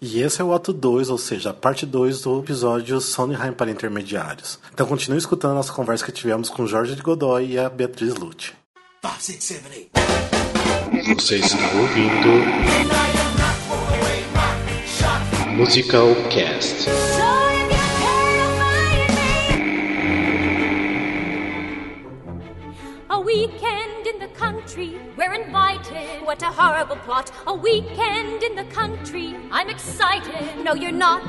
E esse é o ato 2, ou seja, a parte 2 do episódio Sondheim para Intermediários. Então continue escutando a nossa conversa que tivemos com Jorge de Godoy e a Beatriz Lute. Você está ouvindo Musical Cast. We're invited. What a horrible plot. A weekend in the country, I'm excited. No, you're not.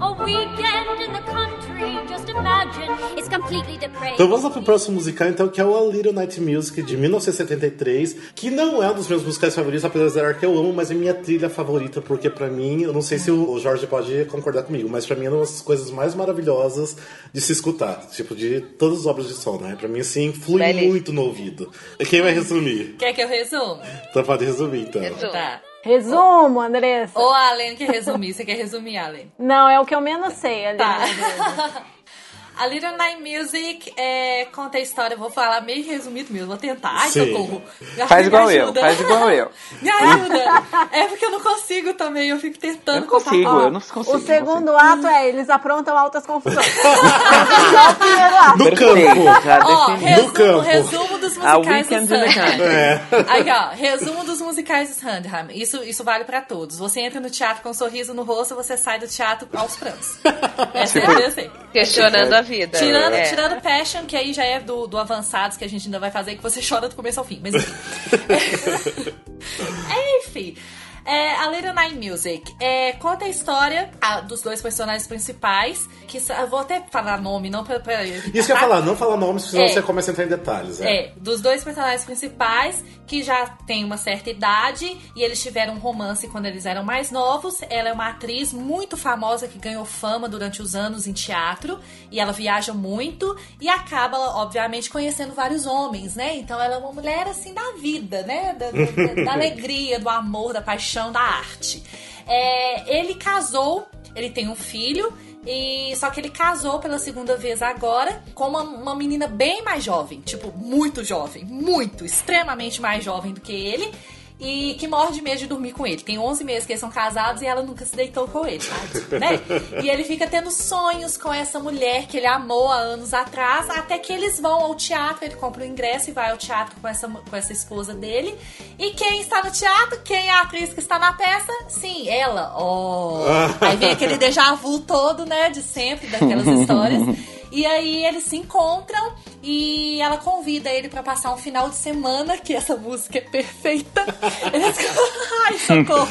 A weekend in the country, just imagine. It's completely depraved. Então vamos lá pro próximo musical, então, que é o A Little Night Music de 1973, que não é um dos meus musicais favoritos, apesar que eu amo, mas é minha trilha favorita, porque pra mim, eu não sei se o Jorge pode concordar comigo, mas pra mim é uma das coisas mais maravilhosas de se escutar, tipo, de todas as obras de som, né? Pra mim, assim, flui muito no ouvido. E quem vai resumir? Quer que eu resumo? Então pode resumir, então. Resumo. Tá. Resumo, Andressa. Ou a Alene quer resumir. Você quer resumir, Alene? Não, é o que eu menos sei ali. Tá. A Little Night Music é, conta a história, vou falar meio resumido mesmo, vou tentar. Ai, Sim. socorro. Me- Faz me igual eu, ajuda. faz igual eu. Me ajuda. É porque eu não consigo também, eu fico tentando Eu não contar. consigo, Ó, eu não consigo. o segundo ato é eles aprontam altas confusões. No campo! já Ó, resumo, campo. resumo dos musicais do the Sondheim. Country. Aí, ó, resumo dos musicais do Sondheim. Isso, isso vale pra todos. Você entra no teatro com um sorriso no rosto, você sai do teatro aos prantos. Essa é a assim. Questionando a vida. Tirando, É. tirando Passion, que aí já é do, do Avançados, que a gente ainda vai fazer, que você chora do começo ao fim. Mas enfim. É, enfim. É, a Little Night Music é, conta a história ah, dos dois personagens principais, que vou até falar nome, não pra... pra Isso que eu ia falar, não falar nomes, senão É. você começa a entrar em detalhes. É. é, dos dois personagens principais que já têm uma certa idade e eles tiveram um romance quando eles eram mais novos. Ela é uma atriz muito famosa que ganhou fama durante os anos em teatro e ela viaja muito e acaba, obviamente, conhecendo vários homens, né? Então ela é uma mulher assim da vida, né? Da, da- da alegria, do amor, da paixão, da arte. É, ele casou, ele tem um filho. E só que ele casou pela segunda vez agora com uma, uma menina bem mais jovem, tipo, muito jovem, muito, extremamente mais jovem do que ele. E que morre de medo de dormir com ele. Tem 11 meses que eles são casados e ela nunca se deitou com ele, sabe? né? E ele fica tendo sonhos com essa mulher que ele amou há anos atrás, até que eles vão ao teatro, ele compra o ingresso e vai ao teatro com essa, com essa esposa dele. E quem está no teatro? Quem é a atriz que está na peça? Sim, ela. Oh! Aí vem aquele déjà vu todo, né? De sempre, daquelas histórias. E aí eles se encontram e ela convida ele pra passar um final de semana, que essa música é perfeita. Eles... Ai, socorro!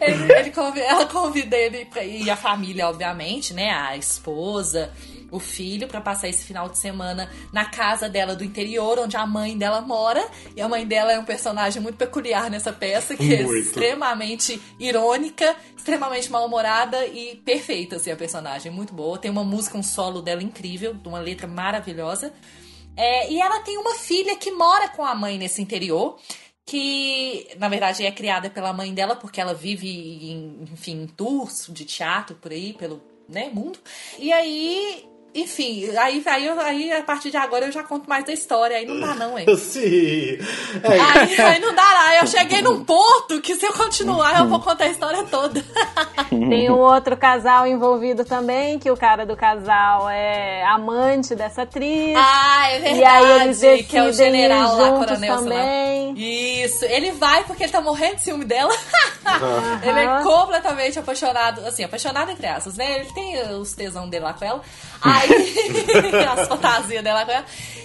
Ele, ele convi- Ela convida ele pra... e a família, obviamente, né? A esposa, o filho, pra passar esse final de semana na casa dela do interior, onde a mãe dela mora. E a mãe dela é um personagem muito peculiar nessa peça, que é Muito. extremamente irônica, extremamente mal-humorada e perfeita, assim, a personagem. Muito boa. Tem uma música, um solo dela incrível, de uma letra maravilhosa. É, e ela tem uma filha que mora com a mãe nesse interior, que na verdade é criada pela mãe dela, porque ela vive em, enfim, em tours de teatro por aí, pelo né, mundo. E aí, enfim, aí, aí, aí a partir de agora eu já conto mais da história, aí não dá não, hein? Sim. É, Aí, aí não dará. Eu cheguei num ponto que se eu continuar, eu vou contar a história toda. Tem um outro casal envolvido também, que o cara do casal é amante dessa atriz. Ah, é verdade. e aí eles decidem que é o general lá, coronel, sei lá. também. Isso, ele vai porque ele tá morrendo de ciúme dela. ele é completamente apaixonado, assim, apaixonado entre aspas, né? Ele tem os tesão dele lá com ela. Aí, as fantasias dela.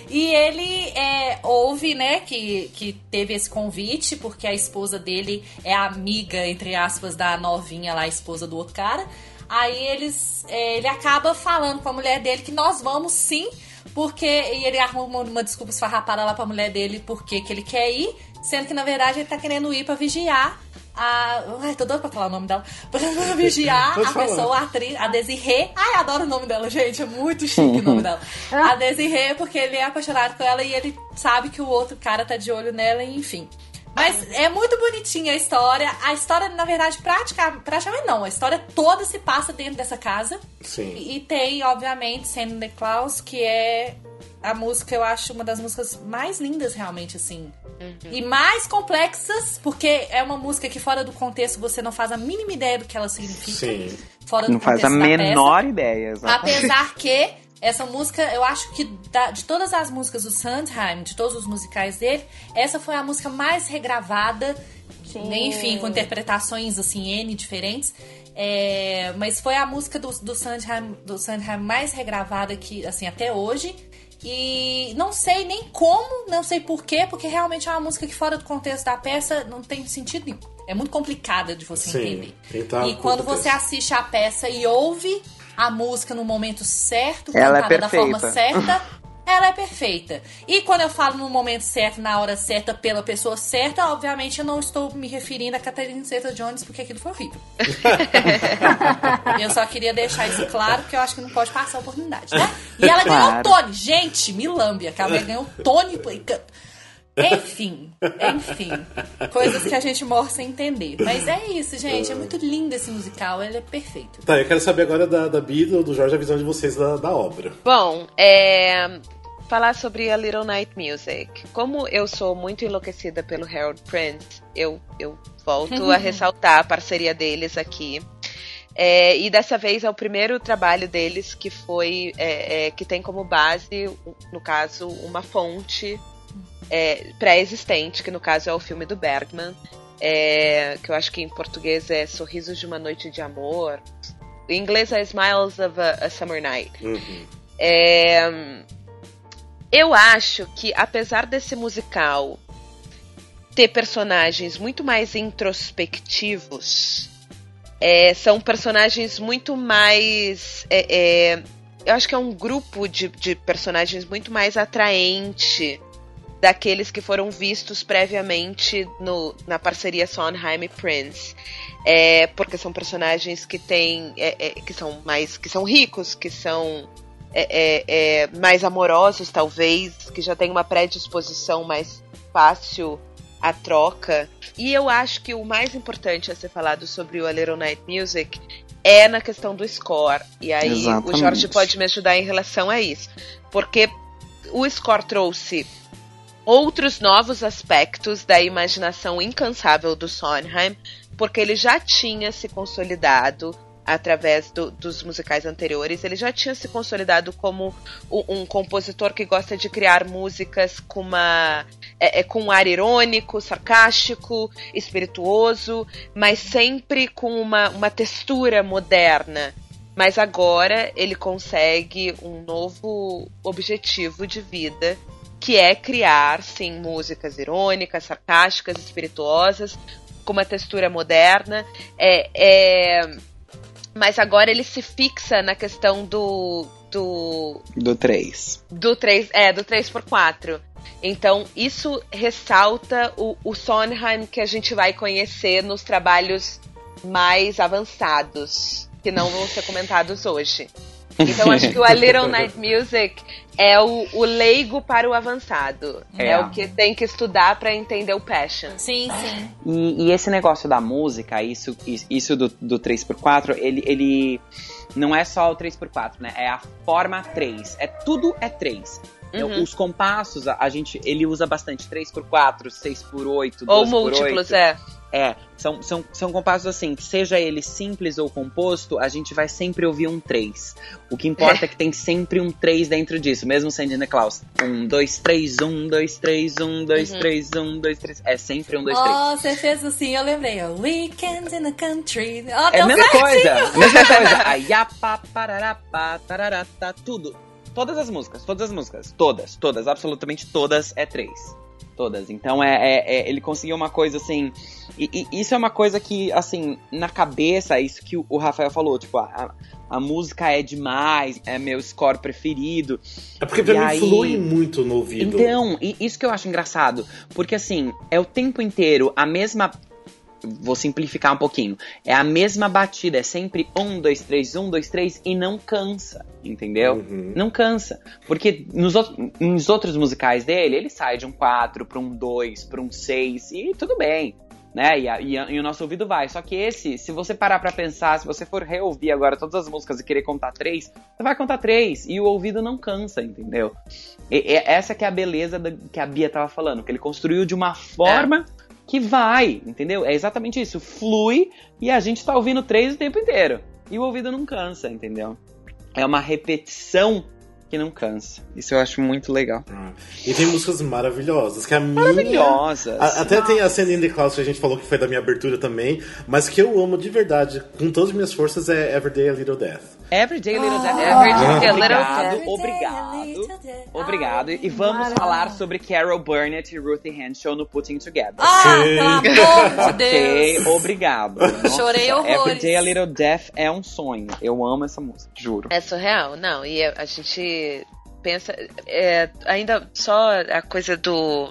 E ele é, ouve, né, que, que teve esse convite, porque a esposa dele é amiga, entre aspas, da novinha lá, a esposa do outro cara. Aí eles, é, ele acaba falando com a mulher dele que nós vamos sim, porque e ele arruma uma desculpa esfarrapada lá pra mulher dele porque que ele quer ir, sendo que na verdade ele tá querendo ir pra vigiar a. Ai, tô doida pra falar o nome dela. Vigiar a pessoa, a atriz, a Desirê. Ai, adoro o nome dela, gente. É muito chique o nome dela. A Desirê, porque ele é apaixonado por ela e ele sabe que o outro cara tá de olho nela, e enfim. Mas é muito bonitinha a história. A história, na verdade, praticamente, praticamente não. A história toda se passa dentro dessa casa. Sim. E, e tem, obviamente, Santa the Claus, que é a música, eu acho, uma das músicas mais lindas, realmente, assim. E mais complexas, porque é uma música que, fora do contexto, você não faz a mínima ideia do que ela significa. Sim. Fora do Não faz a da peça. menor ideia. exatamente. Apesar que essa música, eu acho que da- de todas as músicas do Sondheim, de todos os musicais dele, essa foi a música mais regravada, Sim. né, enfim, com interpretações assim, N diferentes. É, mas foi a música do, do, Sondheim, do Sondheim mais regravada que, assim, até hoje. E não sei nem como, não sei porquê, porque realmente é uma música que fora do contexto da peça não tem sentido nenhum. É muito complicada de você Sim, entender. tá e quando contexto. você assiste a peça e ouve a música no momento certo, Ela é cantada da forma certa, ela é perfeita. E quando eu falo no momento certo, na hora certa, pela pessoa certa, obviamente eu não estou me referindo a Catherine Zeta-Jones, porque aquilo foi horrível. eu só queria deixar isso claro, porque eu acho que não pode passar a oportunidade, né? E ela ganhou o Claro. Tony. Gente, me lambe. A mulher ganhou o Tony. Enfim, enfim. Coisas que a gente morre sem entender. Mas é isso, gente. É muito lindo esse musical. Ele é perfeito. Tá, eu quero saber agora da, da Bia e do Jorge a visão de vocês da, da obra. Bom, é, falar sobre a Little Night Music. Como eu sou muito enlouquecida pelo Harold Prince, eu, eu volto a ressaltar a parceria deles aqui. É, e dessa vez é o primeiro trabalho deles que foi é, é, que tem como base, no caso, uma fonte é, pré-existente, que no caso é o filme do Bergman, é, que eu acho que em português é Sorrisos de uma Noite de Amor. Em inglês é Smiles of a, a Summer Night. Uhum. É, eu acho que, apesar desse musical ter personagens muito mais introspectivos, é, são personagens muito mais. é, é, eu acho que é um grupo de, de personagens muito mais atraente daqueles que foram vistos previamente no, na parceria Sondheim e Prince. É, porque são personagens que têm. é, é, que são mais. que são ricos, que são é, é, é, mais amorosos, talvez, que já tem uma predisposição mais fácil à troca. E eu acho que o mais importante a ser falado sobre o A Little Night Music é na questão do score. E aí o Exatamente. Jorge pode me ajudar em relação a isso. Porque o score trouxe outros novos aspectos da imaginação incansável do Sondheim, porque ele já tinha se consolidado através do- dos musicais anteriores, ele já tinha se consolidado como u- um compositor que gosta de criar músicas com uma é, é, com um ar irônico, sarcástico, espirituoso, mas sempre com uma, uma textura moderna. Mas agora ele consegue um novo objetivo de vida, que é criar, sim, músicas irônicas, sarcásticas, espirituosas, com uma textura moderna. É, é, Mas agora ele se fixa na questão do. do. Do 3. do 3, é, do 3x4. Então, isso ressalta o, o Sondheim que a gente vai conhecer nos trabalhos mais avançados, que não vão ser comentados hoje. Então, acho que o A Little Night Music é o, o leigo para o avançado. É, É. o que tem que estudar para entender o Passion. Sim, sim. E, e esse negócio da música, isso, isso do, do 3x4, ele, ele não é só o 3x4, né? É a forma 3. É, tudo é 3. Uhum. Os compassos, a, a gente, ele usa bastante 3x4, 6x8, 12x8. Ou múltiplos, é. É, são, são, são compassos assim, que seja ele simples ou composto, a gente vai sempre ouvir um 3. O que importa é, que tem sempre um 3 dentro disso, mesmo sendo The Klaus. 1, 2, 3, 1, 2, 3, 1, 2, 3, 1, 2, 3. É sempre um, 2, 3. Oh, você fez assim, eu lembrei. ó, Weekend in the country. Ó, É a mesma coisa, mesma coisa. Aí, a pá, parará, pá, tarará, tá, tudo. Todas as músicas, todas as músicas, todas, todas, absolutamente todas é três. Todas. Então é, é- é- ele conseguiu uma coisa assim. E, e isso é uma coisa que, assim, na cabeça, é isso que o, Rafael falou, tipo, a, a música é demais, é meu score preferido. É porque pra E mim aí- flui muito no ouvido. Então, e isso que eu acho engraçado, porque assim, é o tempo inteiro a mesma vou simplificar um pouquinho. É a mesma batida, é sempre um, dois, três, um, dois, três, e não cansa, entendeu? Uhum. Não cansa. Porque nos, nos outros musicais dele, ele sai de um 4 para um 2, para um 6, e tudo bem. Né? E, a- e a- e o nosso ouvido vai. Só que esse, se você parar pra pensar, se você for reouvir agora todas as músicas e querer contar três, você vai contar três. E o ouvido não cansa, entendeu? E- e essa que é a beleza da- que a Bia tava falando, que ele construiu de uma forma que vai, entendeu? É exatamente isso, flui e a gente tá ouvindo três o tempo inteiro. E o ouvido não cansa, entendeu? É uma repetição que não cansa. Isso eu acho muito legal. Ah, E tem músicas maravilhosas, que a minha... Maravilhosas. A- até tem a Send in the Clouds que a gente falou que foi da minha abertura também, mas que eu amo de verdade, com todas as minhas forças, é Everyday a Little Death. Everyday a Little Death. Everyday a Little obrigado, Death. obrigado. Obrigado. E vamos falar sobre Carol Burnett e Ruthie Henshaw no Putting Together. Ah, pelo amor de Ok, Deus. obrigado. Nossa, Chorei horrores. Everyday a Little Death é um sonho. Eu amo essa música, juro. É surreal, não. E a a gente pensa. é, ainda só a coisa do.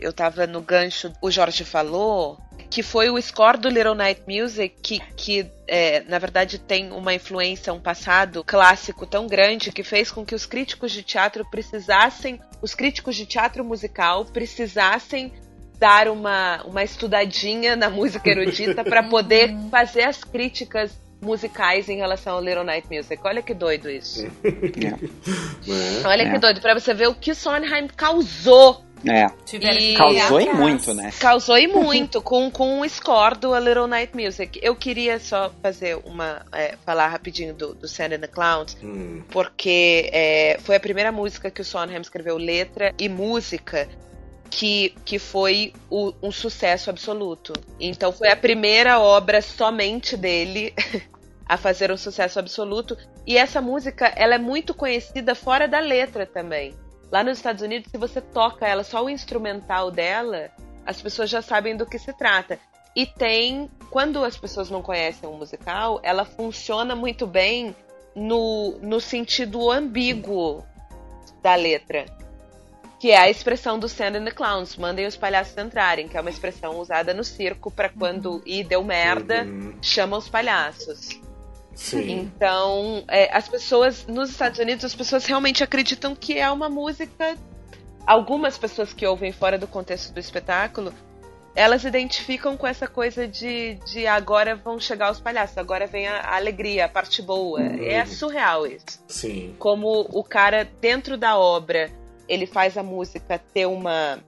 Eu tava no gancho, o Jorge falou, que foi o score do Little Night Music que, que é, na verdade, tem uma influência, um passado clássico tão grande que fez com que os críticos de teatro precisassem. Os críticos de teatro musical precisassem dar uma, uma estudadinha na música erudita para poder fazer as críticas musicais em relação ao Little Night Music. Olha que doido isso. Né? Olha É. que doido, pra você ver o que Sondheim causou. É. E- Causou e muito, né? Causou e muito com, com o score do A Little Night Music. Eu queria só fazer uma. é, falar rapidinho do, do Sand and the Clowns, Hum. porque é, foi a primeira música que o Sondheim escreveu letra e música. Que, que foi o- um sucesso absoluto. Então foi a primeira obra somente dele a fazer um sucesso absoluto. E essa música, ela é muito conhecida fora da letra também. Lá nos Estados Unidos, se você toca ela, só o instrumental dela, as pessoas já sabem do que se trata. E tem, quando as pessoas não conhecem o musical, ela funciona muito bem no, no sentido ambíguo da letra. Que é a expressão do Sand and the Clowns, mandem os palhaços entrarem, que é uma expressão usada no circo para quando e deu merda, Uhum. chama os palhaços. Sim. Então, é, as pessoas nos Estados Unidos, as pessoas realmente acreditam que é uma música. Algumas pessoas que ouvem fora do contexto do espetáculo, elas identificam com essa coisa de, de agora vão chegar os palhaços, agora vem a, a alegria, a parte boa. Uhum. É surreal isso. Sim. Como o cara dentro da obra, ele faz a música ter uma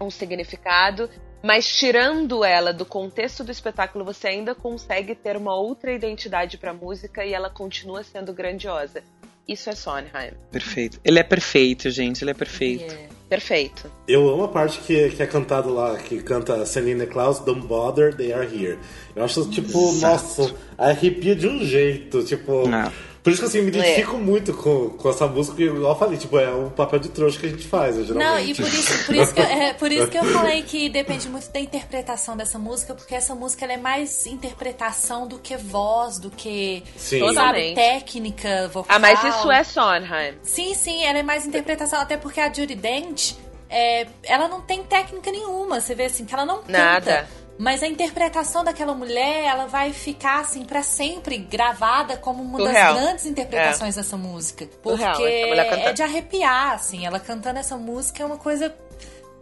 um significado, mas tirando ela do contexto do espetáculo, você ainda consegue ter uma outra identidade pra música e ela continua sendo grandiosa. Isso é Sondheim. Perfeito. Ele é perfeito, gente. Ele é perfeito. Yeah. Perfeito. Eu amo a parte que, que é cantado lá, que canta Selena Klaus, Don't Bother, They Are Here. Eu acho, tipo, nossa, arrepia de um jeito, tipo... Não. Por isso que, assim, me É. identifico muito com, com essa música, igual eu falei, tipo, é o papel de trouxa que a gente faz, né, geralmente. Não, e por isso, por, isso que eu, é, por isso que eu falei que depende muito da interpretação dessa música, porque essa música ela é mais interpretação do que voz, do que Sim. Toda- sabe, técnica vocal. Ah, mas isso é Sondheim. Sim, sim, ela é mais interpretação, até porque a Judy Dent, é, ela não tem técnica nenhuma. Você vê assim, que ela não canta. Nada. Mas a interpretação daquela mulher, ela vai ficar assim para sempre gravada como uma das grandes interpretações dessa música. Porque mulher cantando. é de arrepiar, assim. Ela cantando essa música é uma coisa.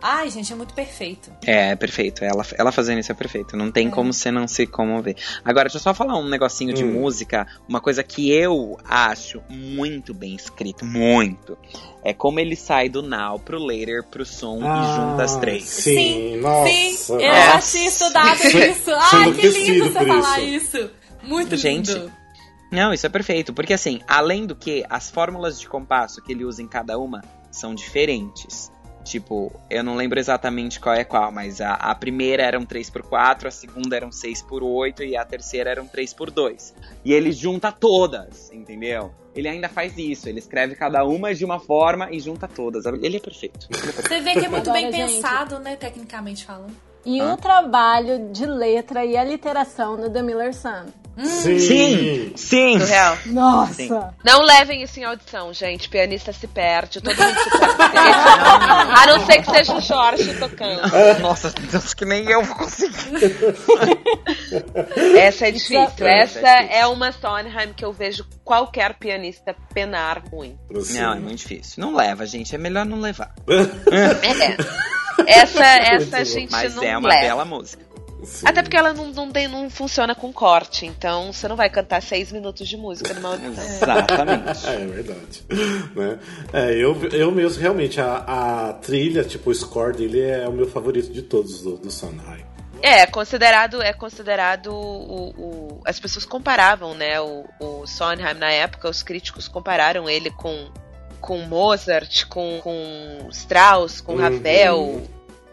Ai, gente, é muito perfeito. É, é perfeito. Ela, ela fazendo isso é perfeito. Não tem como você não se comover. Agora, deixa eu só falar um negocinho de Hum. música. Uma coisa que eu acho muito bem escrito. Muito. É como ele sai do now pro later pro som e junta as três. Ah, Sim, nossa. Sim, eu É. já tinha estudado isso. Ai, que lindo você falar isso. Muito Gente, lindo. Não, isso é perfeito. Porque assim, além do que, as fórmulas de compasso que ele usa em cada uma são diferentes. Tipo, eu não lembro exatamente qual é qual, mas a, a primeira era um 3x4, a segunda era um 6x8 e a terceira era um 3x2. E ele junta todas, entendeu? Ele ainda faz isso, ele escreve cada uma de uma forma e junta todas. Ele é perfeito. Ele é perfeito. Você vê que é muito Agora, bem gente. pensado, né, tecnicamente falando. E Ah. o trabalho de letra e a literação do The Miller Sun. Sim. Sim, sim. Surreal. Nossa! Sim. Não levem isso em audição, gente. Pianista se perde, todo mundo se perde. A não ser que seja o Jorge tocando. Nossa, Deus, que nem eu vou conseguir. Essa é difícil. Essa Essa é difícil. é uma Sondheim que eu vejo qualquer pianista penar muito. Não, é muito difícil. Não leva, gente. É melhor não levar. É. Essa, essa a gente Mas não é uma leva. bela música. Sim. Até porque ela não, não, tem, não funciona com corte, então você não vai cantar seis minutos de música numa audição. Exatamente. É, é verdade. Né? É, eu, eu mesmo, realmente, a, a trilha, tipo, o score dele é o meu favorito de todos do, do Sondheim. É, é considerado, é considerado o, o- as pessoas comparavam, né, o, o Sondheim na época, os críticos compararam ele com com Mozart, com, com Strauss, com Uhum. Ravel,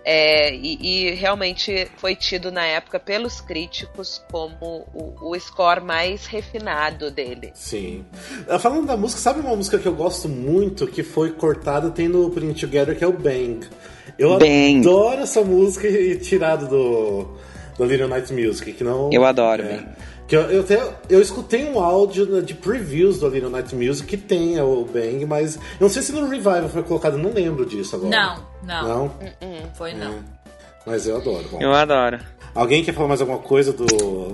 é, e, e realmente foi tido na época pelos críticos como o, o score mais refinado dele. Sim. Ah, Falando da música, sabe uma música que eu gosto muito, que foi cortada, tem no Putting Together, que é o Bang. Eu Bang. adoro essa música e tirado do, do Little Night Music, que não... Eu adoro é. Bang. Que eu, eu, até, eu escutei um áudio de previews do Little Night Music que tem o Bang, mas eu não sei se no Revival foi colocado, não lembro disso agora. Não, não, Não? foi não. É. Mas eu adoro. Bom, Eu adoro. Alguém quer falar mais alguma coisa do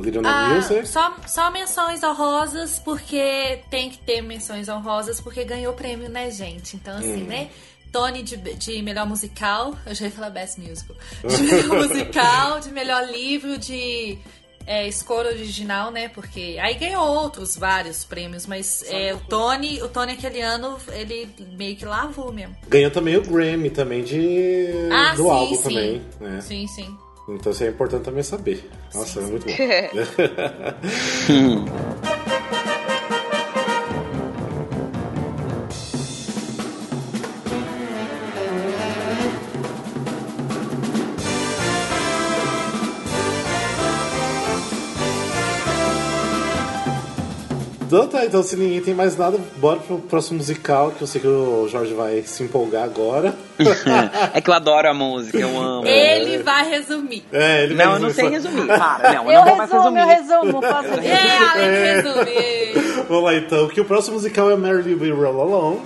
Little Night Ah, Music? só, só menções honrosas, porque tem que ter menções honrosas, porque ganhou prêmio, né, gente? Então, assim, né? Tony de, de melhor musical, eu já ia falar Best Musical. De melhor musical, de melhor livro, de é, score original, né? Porque aí ganhou outros, vários prêmios, mas é, o Tony, o Tony aquele ano, ele meio que lavou mesmo. Ganhou também o Grammy também de Ah, do sim, álbum sim. também, né? Sim, sim. Então isso é importante também saber. Nossa, é muito bom. Então tá, então se ninguém tem mais nada, bora pro próximo musical, que eu sei que o Jorge vai se empolgar agora. É que eu adoro a música, eu amo. Ele vai resumir. É, ele vai Não, eu não sei resumir. resumir. Para, não, eu Eu não vou mais resumo, eu resumir. resumo, posso dizer. É, Alex resume. Vamos lá então, que o próximo musical é Mary We Roll Along,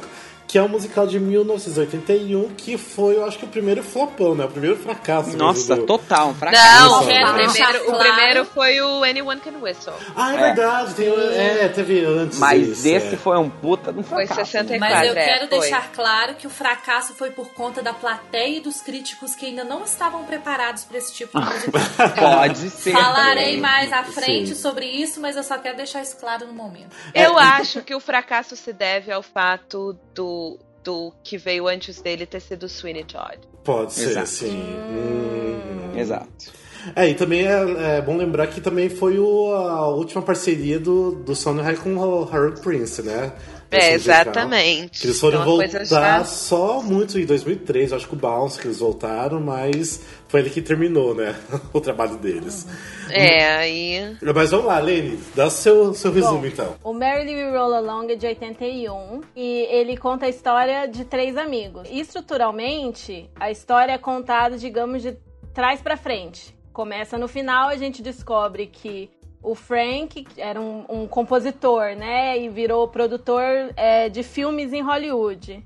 que é um musical de 1981, que foi, eu acho que o primeiro flopão, né? O primeiro fracasso. Nossa, do- total, um fracasso. Não, o primeiro, o primeiro foi o Anyone Can Whistle. Ah, é, É. verdade, tem, é, teve antes Mas isso, esse é. foi um puta de um Foi fracasso. 64. Mas eu é, quero foi. deixar claro que o fracasso foi por conta da plateia e dos críticos que ainda não estavam preparados para esse tipo de musical. Pode ser. Falarei também. mais à frente Sim. sobre isso, mas eu só quero deixar isso claro no momento. Eu acho que o fracasso se deve ao fato do, do que veio antes dele ter sido Sweeney Todd. Pode ser, Exato. sim. Hum. Exato. É, e também é, é bom lembrar que também foi o- a última parceria do, do Sondheim com o Harold Prince, né? É, exatamente. Que eles foram Então, voltar já- só muito em 2003, eu acho que o Bounce que eles voltaram, mas foi ele que terminou, né? o trabalho deles. É, aí. Mas vamos lá, Lene, dá seu, seu resumo Bom, então. O Merrily We Roll Along é de 81 e ele conta a história de três amigos. Estruturalmente, a história é contada, digamos, de trás pra frente. Começa no final, a gente descobre que o Frank era um, um compositor, né? E virou produtor é, de filmes em Hollywood.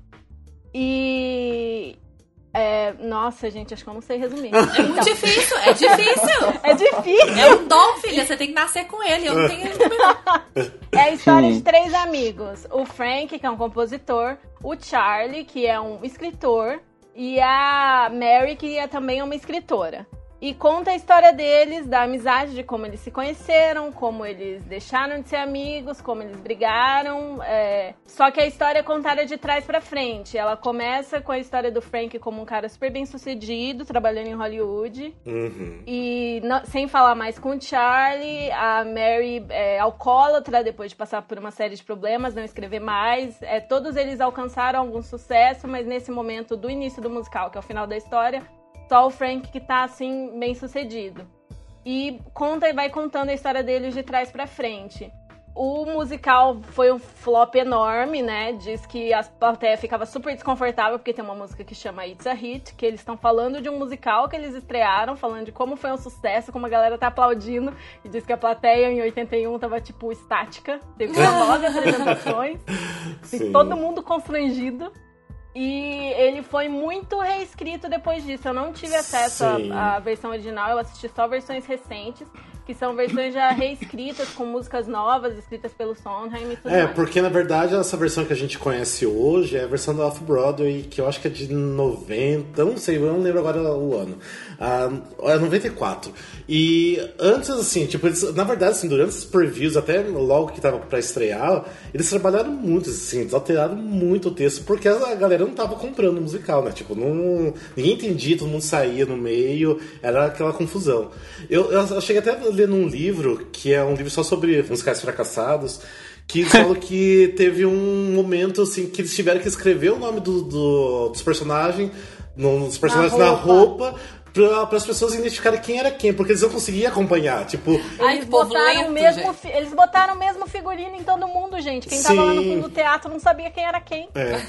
E. é, nossa, gente, acho que eu não sei resumir. É muito difícil, é difícil. É difícil. É um dom, filha. Você tem que nascer com ele. Eu não tenho É a história de três amigos. O Frank, que é um compositor, o Charlie, que é um escritor, e a Mary, que é também uma escritora. E conta a história deles, da amizade, de como eles se conheceram, como eles deixaram de ser amigos, como eles brigaram. é. Só que a história é contada de trás pra frente. Ela começa com a história do Frank como um cara super bem sucedido, trabalhando em Hollywood. Uhum. E não- sem falar mais com o Charlie, a Mary é alcoólatra depois de passar por uma série de problemas, não escrever mais. É, todos eles alcançaram algum sucesso, mas nesse momento do início do musical, que é o final da história, só o Frank que tá assim bem sucedido. E conta e vai contando a história deles de trás pra frente. o musical foi um flop enorme, né? Diz que a plateia ficava super desconfortável porque tem uma música que chama It's a Hit, que eles estão falando de um musical que eles estrearam, falando de como foi um sucesso, como a galera tá aplaudindo, e diz que a plateia em 81 tava tipo estática, teve nove apresentações, e todo mundo constrangido. E ele foi muito reescrito depois disso. Eu não tive acesso à, versão original, eu assisti só versões recentes que são versões já reescritas com músicas novas, escritas pelo Sondheim e tudo É, mais. porque na verdade essa versão que a gente conhece hoje é a versão da Off-Broadway, que eu acho que é de 90, não sei, eu não lembro agora o ano. Ah, é 94. E antes, assim, tipo, eles, na verdade, assim, durante os previews, até logo que tava pra estrear, eles trabalharam muito, assim, eles alteraram muito o texto, porque a galera não tava comprando o musical, né? Tipo, não, ninguém entendia, todo mundo saía no meio, era aquela confusão. Eu, eu, eu cheguei até a ler num livro, que é um livro só sobre musicais fracassados, que falam que teve um momento assim que eles tiveram que escrever o nome do, do- dos personagens, no- dos personagens na roupa, para as pessoas identificarem quem era quem, porque eles não conseguiam acompanhar. Tipo, Eles que povo botaram, o lento, mesmo, gente. eles botaram o mesmo figurino em todo mundo, gente. Quem tava lá no Sim. fundo do teatro não sabia quem era quem. É.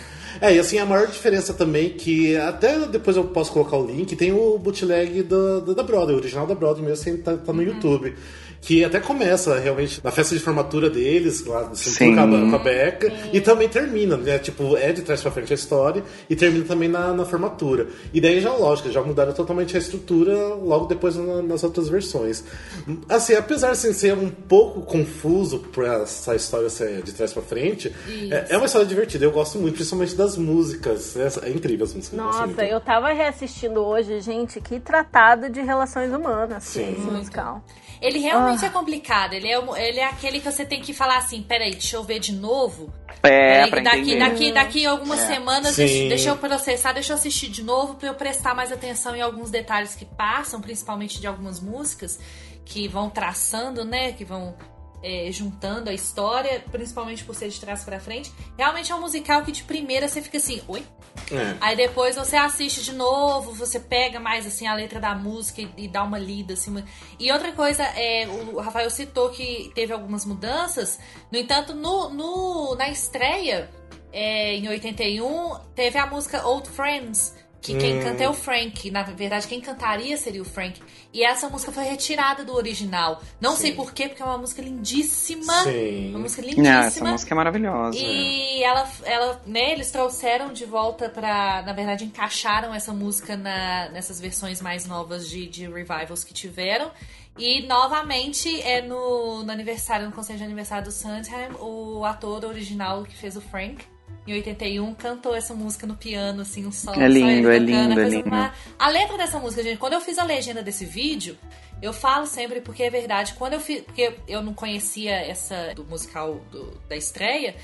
É, e assim, a maior diferença também, que até depois eu posso colocar o link, tem o bootleg da, da, da Broadway, o original da Broadway mesmo, assim, tá, tá no YouTube. Que até começa realmente na festa de formatura deles, lá assim, Sim. com, a, com a Becca, e também termina, né? Tipo, é de trás pra frente a história, e termina também na, na formatura. E daí já, lógico, já mudaram totalmente a estrutura logo depois na- nas outras versões. Assim, apesar de assim, ser um pouco confuso por essa história ser de trás pra frente, é, é uma história divertida. Eu gosto muito, principalmente das músicas. É, é incrível as músicas. Nossa, eu tava reassistindo hoje, gente, que tratado de relações humanas Sim. esse musical. Ele realmente é complicado. Ele é, ele é aquele que você tem que falar assim: peraí, deixa eu ver de novo. É, Peraí, pra daqui, daqui, daqui algumas semanas, Sim. deixa, deixa eu processar, deixa eu assistir de novo pra eu prestar mais atenção em alguns detalhes que passam, principalmente de algumas músicas que vão traçando, né? Que vão é, juntando a história, principalmente por ser de trás pra frente. Realmente é um musical que de primeira você fica assim, oi? É. Aí depois você assiste de novo, você pega mais assim a letra da música e, e dá uma lida assim. uma- E outra coisa, é, o Rafael citou que teve algumas mudanças. No entanto, no, no- na estreia, é, em 81, teve a música Old Friends. Que quem Hum. canta é o Frank. Na verdade, quem cantaria seria o Frank. E essa música foi retirada do original. Não sei porquê, porque é uma música lindíssima. Sim. Uma música Não, lindíssima. essa música é maravilhosa. E ela, ela, né, eles trouxeram de volta pra. Na verdade, encaixaram essa música na- nessas versões mais novas de, de revivals que tiveram. E novamente é no, no aniversário, no concerto de aniversário do Sondheim, o ator original que fez o Frank. Em 81, cantou essa música no piano, assim, um som. É só lindo, é tocando, lindo, é lindo. má. A letra dessa música, gente, quando eu fiz a legenda desse vídeo, eu falo sempre porque é verdade. Quando eu fiz. Porque eu não conhecia essa do musical do- da estreia.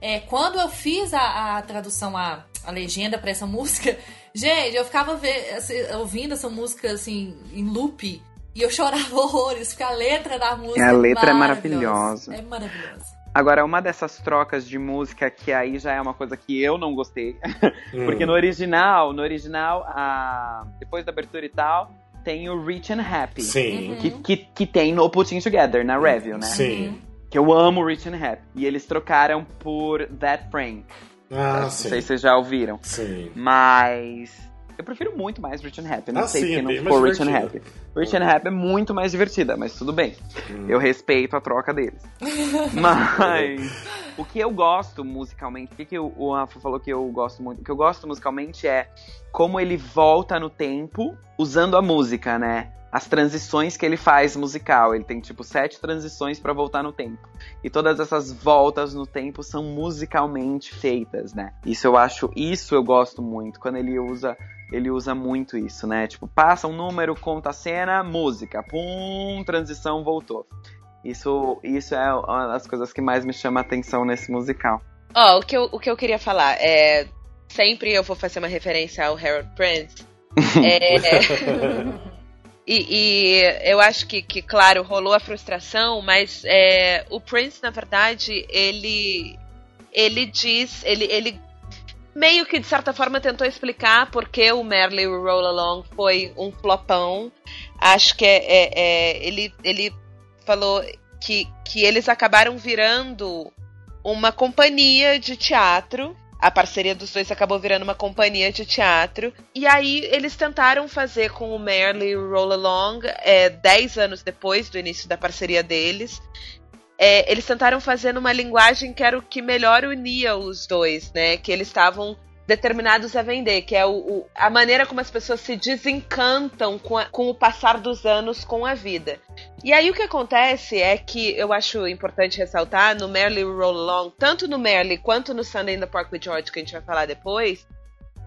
É, quando eu fiz a, a tradução, a, a legenda pra essa música, gente, eu ficava ve- assim, ouvindo essa música assim, em loop. E eu chorava horrores, porque a letra da música A letra é maravilhosa. maravilhosa. É maravilhosa. Agora, uma dessas trocas de música que aí já é uma coisa que eu não gostei. Hum. Porque no original, no original, a... depois da abertura e tal, tem o Rich and Happy. Sim. Que, que, que tem no Putting Together, na review, né? Sim. Que eu amo Rich and Happy. E eles trocaram por That Frank. Ah, não sim. sei se vocês já ouviram. Sim. Mas eu prefiro muito mais Rich and Happy. Não Ah, sei sim, se é não ficou mais Rich and Happy. Rich and Happy é muito mais divertida, mas tudo bem. Hum. Eu respeito a troca deles. mas o que eu gosto musicalmente, o que, que o Rafa falou que eu gosto muito? O que eu gosto musicalmente é como ele volta no tempo usando a música, né? As transições que ele faz musical. Ele tem tipo sete transições pra voltar no tempo. E todas essas voltas no tempo são musicalmente feitas, né? Isso eu acho, isso eu gosto muito quando ele usa, ele usa muito isso, né? Tipo, passa um número, conta a cena, música, pum, transição, voltou. Isso, isso é uma das coisas que mais me chama a atenção nesse musical. Ó, o, que eu, o que eu queria falar é. Sempre eu vou fazer uma referência ao Harold Prince. É, e, e eu acho que, que, claro, rolou a frustração, mas é, o Prince, na verdade, ele. Ele diz. Ele, ele meio que, de certa forma, tentou explicar porque o Merle Roll Along foi um flopão. Acho que é, é- é- ele, ele falou que, que eles acabaram virando uma companhia de teatro. A parceria dos dois acabou virando uma companhia de teatro. E aí eles tentaram fazer com o Merle Roll Along, é, dez anos depois do início da parceria deles. É, eles tentaram fazer numa linguagem que era o que melhor unia os dois, né? Que eles estavam determinados a vender, que é o, o, a maneira como as pessoas se desencantam com, a, com o passar dos anos com a vida. E aí o que acontece é que eu acho importante ressaltar no Merle Roll Along, tanto no Merle quanto no Sunday in the Park with George, que a gente vai falar depois,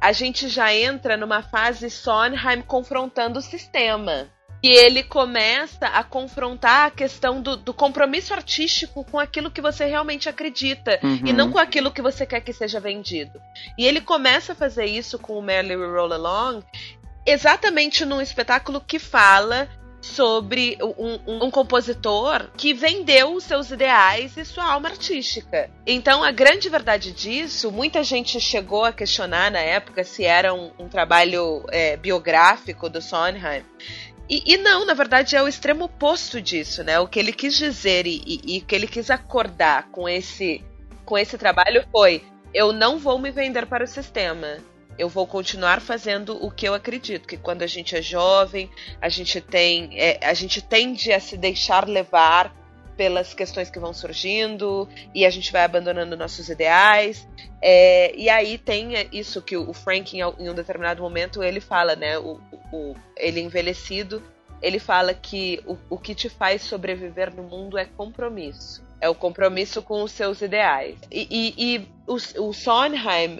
a gente já entra numa fase Sondheim confrontando o sistema que ele começa a confrontar a questão do, do, compromisso artístico com aquilo que você realmente acredita uhum. e não com aquilo que você quer que seja vendido. E ele começa a fazer isso com o Merrily Roll Along exatamente num espetáculo que fala sobre um, um, um, compositor que vendeu os seus ideais e sua alma artística. Então, a grande verdade disso, muita gente chegou a questionar na época se era um, um trabalho é, biográfico do Sondheim. E, e, não, na verdade é o extremo oposto disso, né? O que ele quis dizer e, o que ele quis acordar com esse, com esse trabalho foi: eu não vou me vender para o sistema. Eu vou continuar fazendo o que eu acredito, que quando a gente é jovem, a gente tem, é, a gente tende a se deixar levar pelas questões que vão surgindo e a gente vai abandonando nossos ideais. É, e aí tem isso que o Frank, em um determinado momento, ele fala, né? O, o, ele envelhecido, ele fala que o, o que te faz sobreviver no mundo é compromisso. É o compromisso com os seus ideais. E, e, e o, o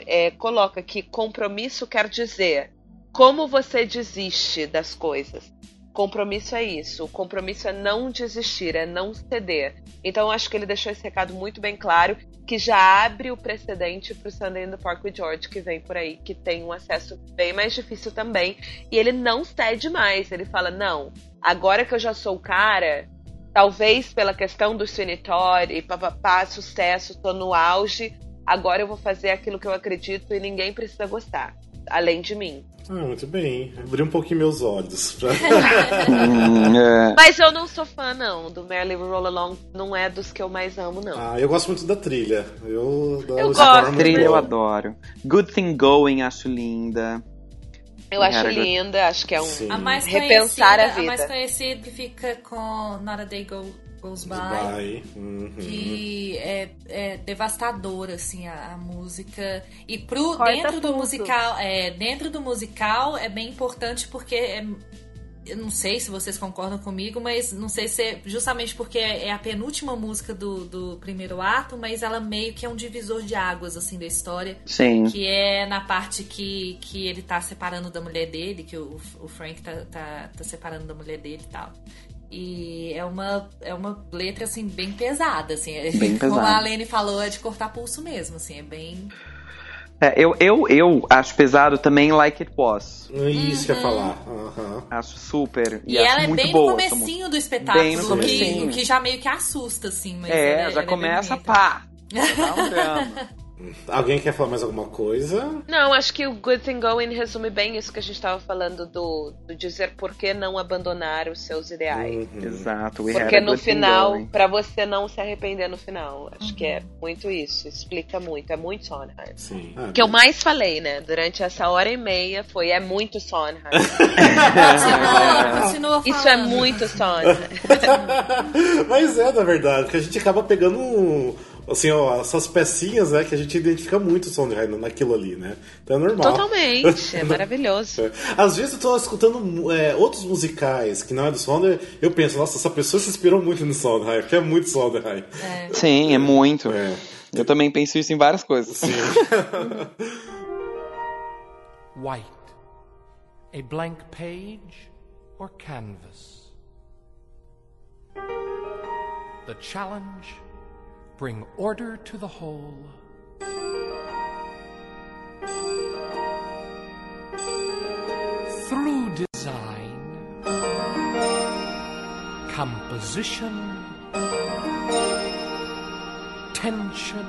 é, coloca que compromisso quer dizer como você desiste das coisas. Compromisso é isso. O compromisso é não desistir, é não ceder. Então acho que ele deixou esse recado muito bem claro, que já abre o precedente para o Sunday in the Park with George que vem por aí, que tem um acesso bem mais difícil também. E ele não cede mais. Ele fala: não, agora que eu já sou o cara, talvez pela questão do e papapá, sucesso, tô no auge, agora eu vou fazer aquilo que eu acredito e ninguém precisa gostar, além de mim. Ah, muito bem. Abri um pouquinho meus olhos. Pra... Hum, é. Mas eu não sou fã, não. Do Merrily Roll Along não é dos que eu mais amo, não. Ah, eu gosto muito da trilha. Eu, eu gosto. Trilha eu adoro. Good Thing Going, acho linda. Eu acho Era linda, good... acho que é um a mais repensar a vida. A mais conhecida que fica com Not a Day Go Goes By, by. Uhum. que é, é devastadora assim a, a, música e pro Corta dentro tudo. do musical é dentro do musical é bem importante porque é, eu não sei se vocês concordam comigo, mas não sei se é justamente porque é a penúltima música do, do primeiro ato, mas ela meio que é um divisor de águas, assim, da história. Sim. Que é na parte que, que ele tá separando da mulher dele, que o, o Frank tá, tá, tá separando da mulher dele e tal. E é uma, é uma letra, assim, bem pesada, assim. Bem Como pesada. a Lene falou, é de cortar pulso mesmo, assim, é bem... É, eu, eu, eu acho pesado também Like It Was. Isso que uhum. ia falar. Uhum. Acho super. E, e ela é bem boa, no comecinho do espetáculo. Bem no comecinho. O que, que já meio que assusta, assim. Mas é, ela, já ela é começa, é pá! Já dá um drama. Alguém quer falar mais alguma coisa? Não, acho que o Good Thing Going resume bem isso que a gente estava falando do, do, dizer por que não abandonar os seus ideais. Uhum. Exato. Porque no final, para você não se arrepender no final. Acho uhum. que é muito isso. Explica muito. É muito Sondheim. Sim. Ah, que eu mais falei, né? Durante essa hora e meia foi é muito Sondheim. continua, continua Isso é muito Sondheim. Mas é, na verdade, que a gente acaba pegando um assim, ó, essas pecinhas, né, que a gente identifica muito o Sondheim naquilo ali, né? Então é normal. Totalmente, é maravilhoso. É. Às vezes eu tô escutando é, outros musicais que não é do Sondheim, eu penso, nossa, essa pessoa se inspirou muito no Sondheim, porque é muito Sondheim. É. Sim, é muito. É. Eu também penso isso em várias coisas. Sim. White. A blank page or canvas? The challenge bring order to the whole. Through design, composition, tension,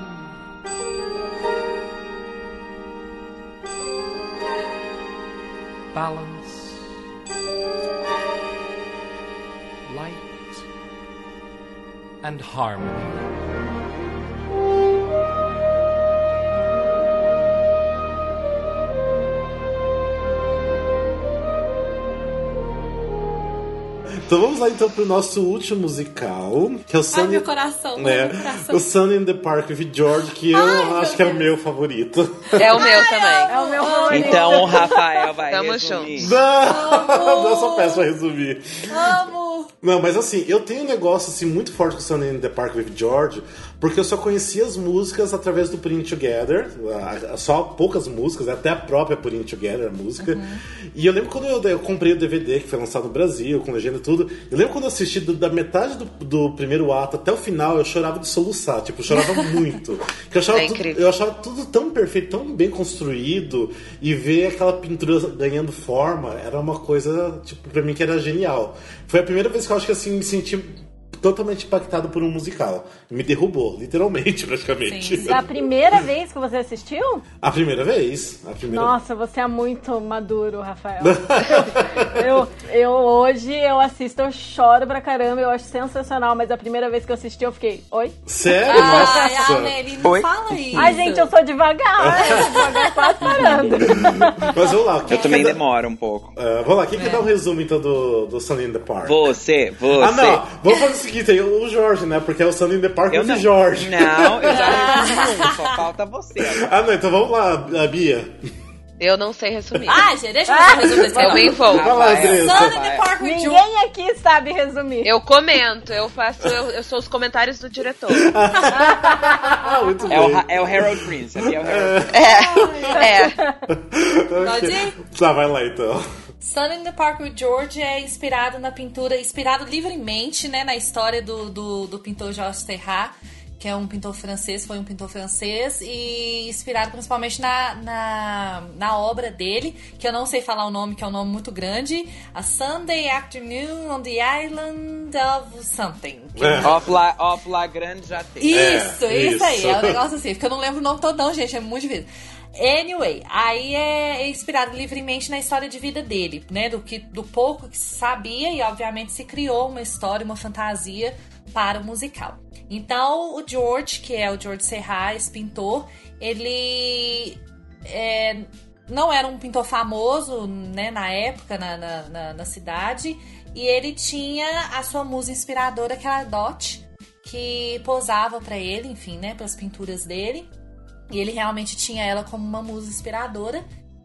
balance, light, and harmony. Então vamos lá então pro nosso último musical, que é o Ai, Sunny, meu coração, né? meu coração. O Sunny in the Park with George, que eu Ai, acho que é o meu favorito. É o meu também. É o meu favorito. Então o Rafael vai Tamo resumir. Não, eu só peço pra resumir. Amo! Não, mas assim, eu tenho um negócio assim, muito forte com Sunny in the Park with George, porque eu só conhecia as músicas através do Putting Together, só poucas músicas, até a própria Putting Together, a música. E eu lembro quando eu, eu comprei o DVD, que foi lançado no Brasil, com legenda e tudo, eu lembro quando eu assisti do- da metade do, do primeiro ato até o final, eu chorava de soluçar, tipo, eu chorava muito. Eu, achava É tudo, eu achava tudo tão perfeito, tão bem construído, e ver aquela pintura ganhando forma era uma coisa, tipo, pra mim que era genial. Foi a primeira vez que eu acho que assim me senti totalmente impactado por um musical. Me derrubou, literalmente, praticamente. Sim, Da primeira vez que você assistiu? A primeira vez. A primeira Nossa, você é muito maduro, Rafael. eu, eu hoje eu assisto, eu choro pra caramba, eu acho sensacional, mas a primeira vez que eu assisti eu fiquei, oi? Sério? Ai, Nossa! Amelie, não Oi? fala isso. Ai, gente, eu sou devagar, eu sou devagar quase parando. Mas vamos lá. o que Eu que também dá- demoro um pouco. Ah, vamos lá, quem É. que dá um resumo então do, do Sunny in the Park? Você, você. Ah, não. Vamos fazer o seguinte aí, o Jorge, né? Porque é o Sunny in the Park Eu with não. Jorge. Não, eu já resumi um, só falta você. agora. Ah, não, então vamos lá, a Bia. Eu não sei resumir. Ai, gente, deixa eu resolver esse eu me envolvo. Vai lá, Andressa. Sun in the Park with George. Ninguém aqui sabe resumir. Eu comento, eu faço, eu, eu sou os comentários do diretor. Ah, muito É o, bem. Ra- é o Harold Prince, aqui é o Harold É, é. Pode Ok. ir? Tá, vai lá então. Sun in the Park with George é inspirado na pintura, inspirado livremente, né, na história do, do, do pintor Georges Seurat, que é um pintor francês, foi um pintor francês, e inspirado principalmente na, na, na obra dele, que eu não sei falar o nome, que é um nome muito grande, A Sunday Afternoon on the Island of Something. É. Off La, off La Grande já tem. Isso, É, isso, aí. isso. É um negócio assim, porque eu não lembro o nome todo, não, gente. É muito difícil. Anyway, aí é inspirado livremente na história de vida dele, né? Do, que, do pouco que se sabia e, obviamente, se criou uma história, uma fantasia para o musical. Então, o George, que é o George Serra, esse pintor, ele é, não era um pintor famoso né, na época, na, na- na cidade, e ele tinha a sua musa inspiradora, que era a Dot, que posava para ele, enfim, né, para as pinturas dele. E ele realmente tinha ela como uma musa inspiradora.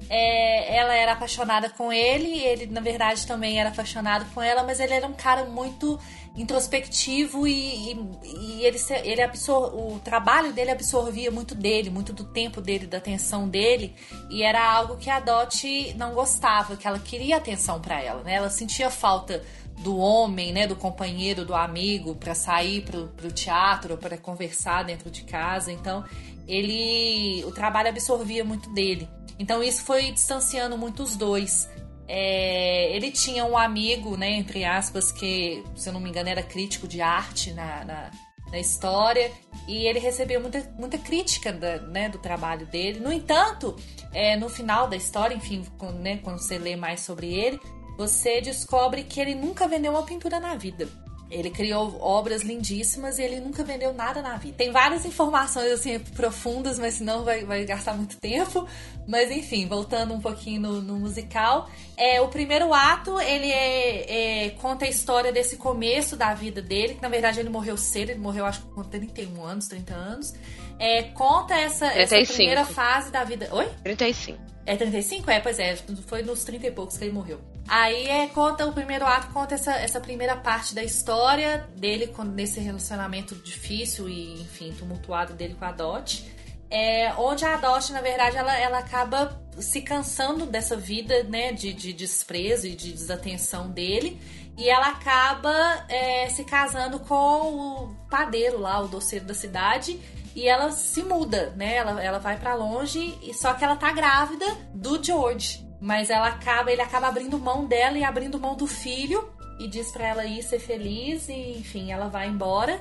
É, ela era apaixonada com ele, ele na verdade também era apaixonado com ela, mas ele era um cara muito introspectivo e, e- e ele, ele absor o trabalho dele absorvia muito dele, muito do tempo dele, da atenção dele, e era algo que a Dot não gostava, que ela queria atenção para ela, né? Ela sentia falta do homem, né, do companheiro, do amigo, para sair pro, pro teatro, para conversar dentro de casa. Então, ele, o trabalho absorvia muito dele. Então, isso foi distanciando muito os dois. É, ele tinha um amigo, né, entre aspas, que, se eu não me engano, era crítico de arte na, na, na história, e ele recebeu muita, muita crítica da- né, do trabalho dele. No entanto, é, no final da história, enfim, quando, né, quando você lê mais sobre ele, você descobre que ele nunca vendeu uma pintura na vida. Ele criou obras lindíssimas e ele nunca vendeu nada na vida. Tem várias informações assim profundas, mas senão vai, vai gastar muito tempo. Mas enfim, voltando um pouquinho no, no musical, é o primeiro ato ele é, é- conta a história desse começo da vida dele, que na verdade ele morreu cedo, ele morreu acho que com 31 anos, 30 anos. É, conta essa, essa 35. primeira fase da vida. Oi? 35. É 35? É, pois é, foi nos 30 e poucos que ele morreu. Aí é, conta, o primeiro ato conta essa, essa primeira parte da história dele nesse relacionamento difícil e, enfim, tumultuado dele com a Dot. É, onde a Dot, na verdade, ela, ela acaba se cansando dessa vida, né, de, de desprezo e de desatenção dele. E ela acaba é, se casando com o padeiro lá, o doceiro da cidade. E ela se muda, né? Ela, ela vai pra longe, e só que ela tá grávida do George. Mas ela acaba, ele acaba abrindo mão dela e abrindo mão do filho e diz pra ela ir ser feliz e, enfim, ela vai embora.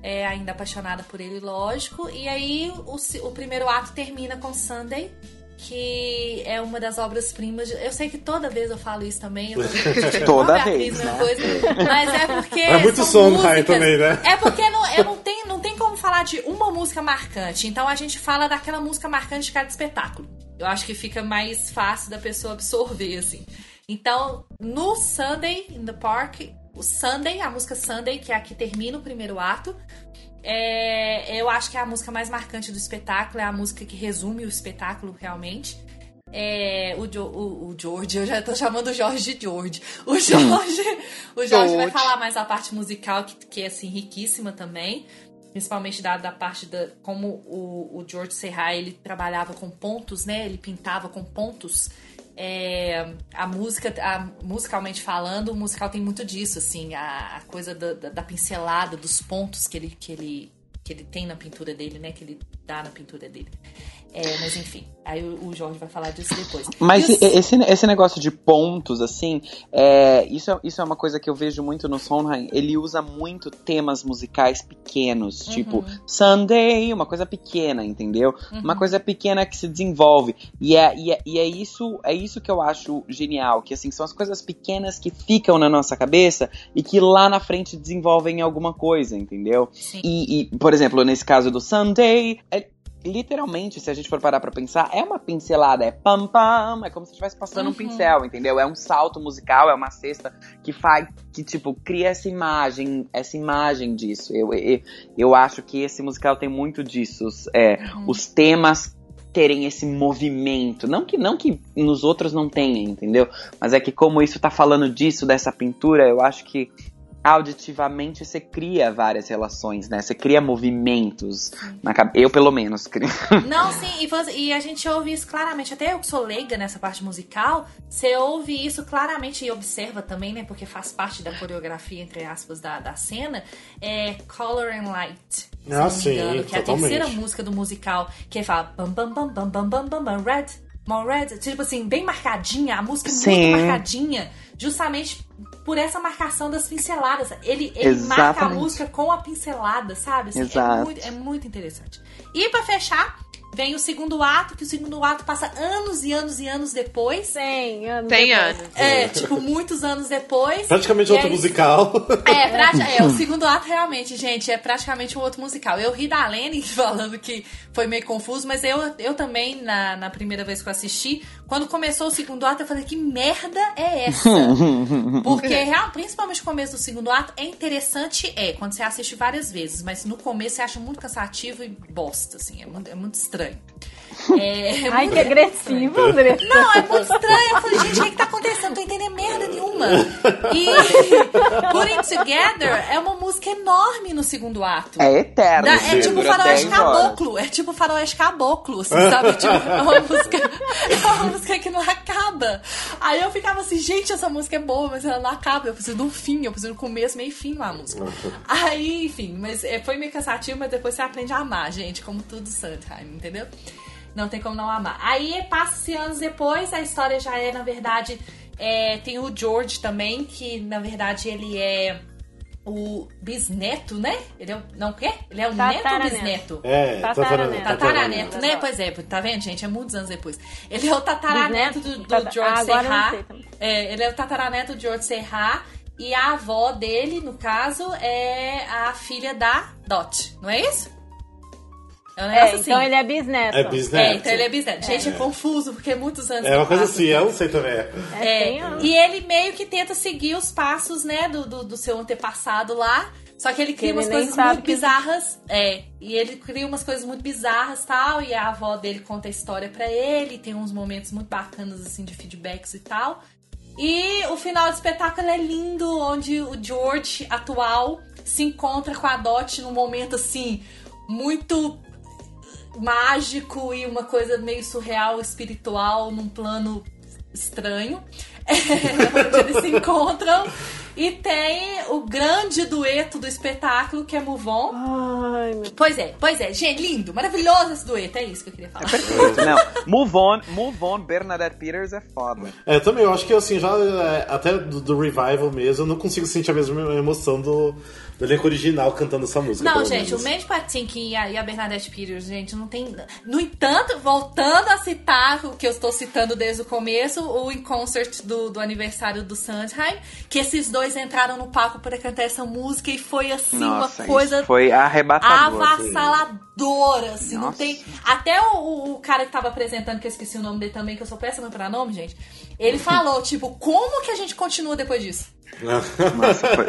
É ainda apaixonada por ele, lógico. E aí o, o primeiro ato termina com Sunday, que é uma das obras-primas. de- Eu sei que toda vez eu falo isso também. Eu tô... Toda vez, né? coisa, mas é porque. É muito Sondheim músicas- também, né? É porque não, eu não, tem, não tem como falar de uma música marcante. Então a gente fala daquela música marcante de cada espetáculo. Eu acho que fica mais fácil da pessoa absorver, assim. Então, no Sunday in the Park, o Sunday, a música Sunday, que é a que termina o primeiro ato, é, eu acho que é a música mais marcante do espetáculo, é a música que resume o espetáculo realmente. É, o, Jo- o, o George, eu já tô chamando o Jorge de George. O Jorge, o Jorge vai falar mais a parte musical, que, que é assim, riquíssima também. Principalmente da, da parte da. Como o, o George Serra ele trabalhava com pontos, né? Ele pintava com pontos. É, a música, a- musicalmente falando, o musical tem muito disso, assim, a, a coisa da, da- da pincelada, dos pontos que ele, que, ele, que ele tem na pintura dele, né? Que ele dá na pintura dele. É, mas enfim, aí o, Jorge vai falar disso depois. Mas os- esse, esse negócio de pontos, assim, é, isso, é, isso é uma coisa que eu vejo muito no Sondheim. Ele usa muito temas musicais pequenos, tipo Sunday, uma coisa pequena, entendeu? Uma coisa pequena que se desenvolve. E é, e, é, e é isso é isso que eu acho genial, que assim, são as coisas pequenas que ficam na nossa cabeça e que lá na frente desenvolvem alguma coisa, entendeu? Sim. E, e, por exemplo, nesse caso do Sunday, é- literalmente, se a gente for parar pra pensar, é uma pincelada, é pam pam, é como se estivesse passando um pincel, entendeu? É um salto musical, é uma cesta que faz, que tipo, cria essa imagem, essa imagem disso. Eu, eu, eu acho que esse musical tem muito disso, é, os temas terem esse movimento, não que não que nos outros não tenha, entendeu? Mas é que como isso tá falando disso, dessa pintura, eu acho que auditivamente você cria várias relações, né? Você cria movimentos na cabeça. Eu, pelo menos, crio. Não, sim, e, você, e, a gente ouve isso claramente. Até eu que sou leiga nessa parte musical, você ouve isso claramente e observa também, né? Porque faz parte da coreografia, entre aspas, da, da cena. É Color and Light. não ah, sim, engano, que é a terceira música do musical, que fala bam bam bam bam bam bam, bam red, more red, tipo assim, bem marcadinha, a música é sim. muito marcadinha justamente por essa marcação das pinceladas. Ele, ele marca a música com a pincelada, sabe? Assim, é, Exato. muito, é muito interessante. E pra fechar, vem o segundo ato, que o segundo ato passa anos e anos e anos depois. 100 anos Tem depois. anos. É, tipo, muitos anos depois. Praticamente outro aí- musical. É, é, o segundo ato realmente, gente, é praticamente um outro musical. Eu ri da Lene falando que foi meio confuso, mas eu, eu também, na, na primeira vez que eu assisti, quando começou o segundo ato, eu falei, que merda é essa? Porque, real, principalmente o começo do segundo ato, é interessante, é, quando você assiste várias vezes, mas no começo você acha muito cansativo e bosta, assim, é muito, é muito estranho. É, é Ai, que agressivo, André. não, é muito estranho. Eu falei, gente, o que, que tá acontecendo? Não tô entendendo merda nenhuma. E Putting Together é uma música enorme no segundo ato. É eterno. Da- é tipo faroeste 10 horas. caboclo. É tipo faroeste caboclo, assim, sabe? Tipo, é uma música. É uma música que não acaba. Aí eu ficava assim, gente, essa música é boa, mas ela não acaba. Eu preciso de um fim, eu preciso de um começo, meio e fim na música. Aí, enfim, mas é, foi meio cansativo, mas depois você aprende a amar, gente, como tudo Sondheim, entendeu? Não tem como não amar. Aí passa-se anos depois, a história já é, na verdade, é, tem o George também, que na verdade ele é o bisneto, né? Ele é o. Não, o quê? Ele é o neto ou Tataraneto. bisneto? É, Tataraneto. Tataraneto, né? Pois é, tá vendo, gente? É muitos anos depois. Ele é o tataraneto do, do George Ah, Serra. É, ele é o tataraneto do George Serra. E a avó dele, no caso, é a filha da Dot, não é isso? É um É, negócio assim. então ele é bisneto. É É, bisneto. então ele é bisneto. Gente, é, confuso, porque é muitos anos É uma coisa assim, eu não sei também. É, É, 100 anos. e ele meio que tenta seguir os passos, né, do, do, do seu antepassado lá. Só que ele cria ele umas coisas muito que- bizarras. É, e ele cria umas coisas muito bizarras tal. E a avó dele conta a história pra ele. Tem uns momentos muito bacanas, assim, de feedbacks e tal. E o final do espetáculo é lindo, onde o George atual se encontra com a Dot num momento, assim, muito mágico e uma coisa meio surreal, espiritual, num plano estranho. É, onde eles se encontram E tem o grande dueto do espetáculo, que é Move On. Ai, meu Pois é, pois é. Gente, lindo, maravilhoso esse dueto. É isso que eu queria falar. Perfeito. Não, move on, move on, Bernadette Peters é foda. É, também, eu acho que assim, já é, até do, do revival mesmo, eu não consigo sentir a mesma emoção do, do elenco original cantando essa música. Não, gente, menos. o Mandy Patinkin e a, e a Bernadette Peters, gente, não tem. No entanto, voltando a citar o que eu estou citando desde o começo, o In Concert do, do aniversário do Sondheim, que esses dois entraram no palco para cantar essa música e foi assim Nossa, uma coisa foi arrebatador. avassaladora, assim, não Nossa. tem. Até o, o cara que tava apresentando, que eu esqueci o nome dele também, que eu sou péssima pra nome, gente. Ele falou, tipo, como que a gente continua depois disso? Nossa, foi...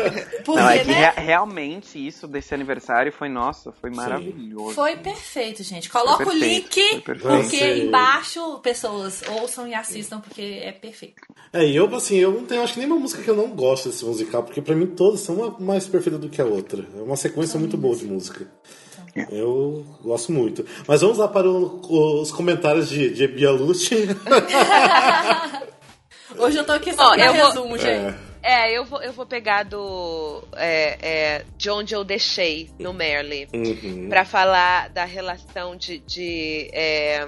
Porque, Não, é que né? rea- realmente isso desse aniversário foi, nossa, foi maravilhoso. Foi perfeito, gente. Coloca o link, porque Sim. embaixo, pessoas ouçam e assistam, porque é perfeito. É, e eu, assim, eu não tenho, acho que nenhuma música que eu não gosto desse musical, porque pra mim todas são uma mais perfeita do que a outra. É uma sequência muito boa de música. Eu gosto muito. Mas vamos lá para o- os comentários de, de Bialucci. Hoje eu tô aqui só pra eu vou- resumo, gente. É, eu vou, eu vou pegar do. É, é, de onde eu deixei no Merle. Uhum. Pra falar da relação de. de, é,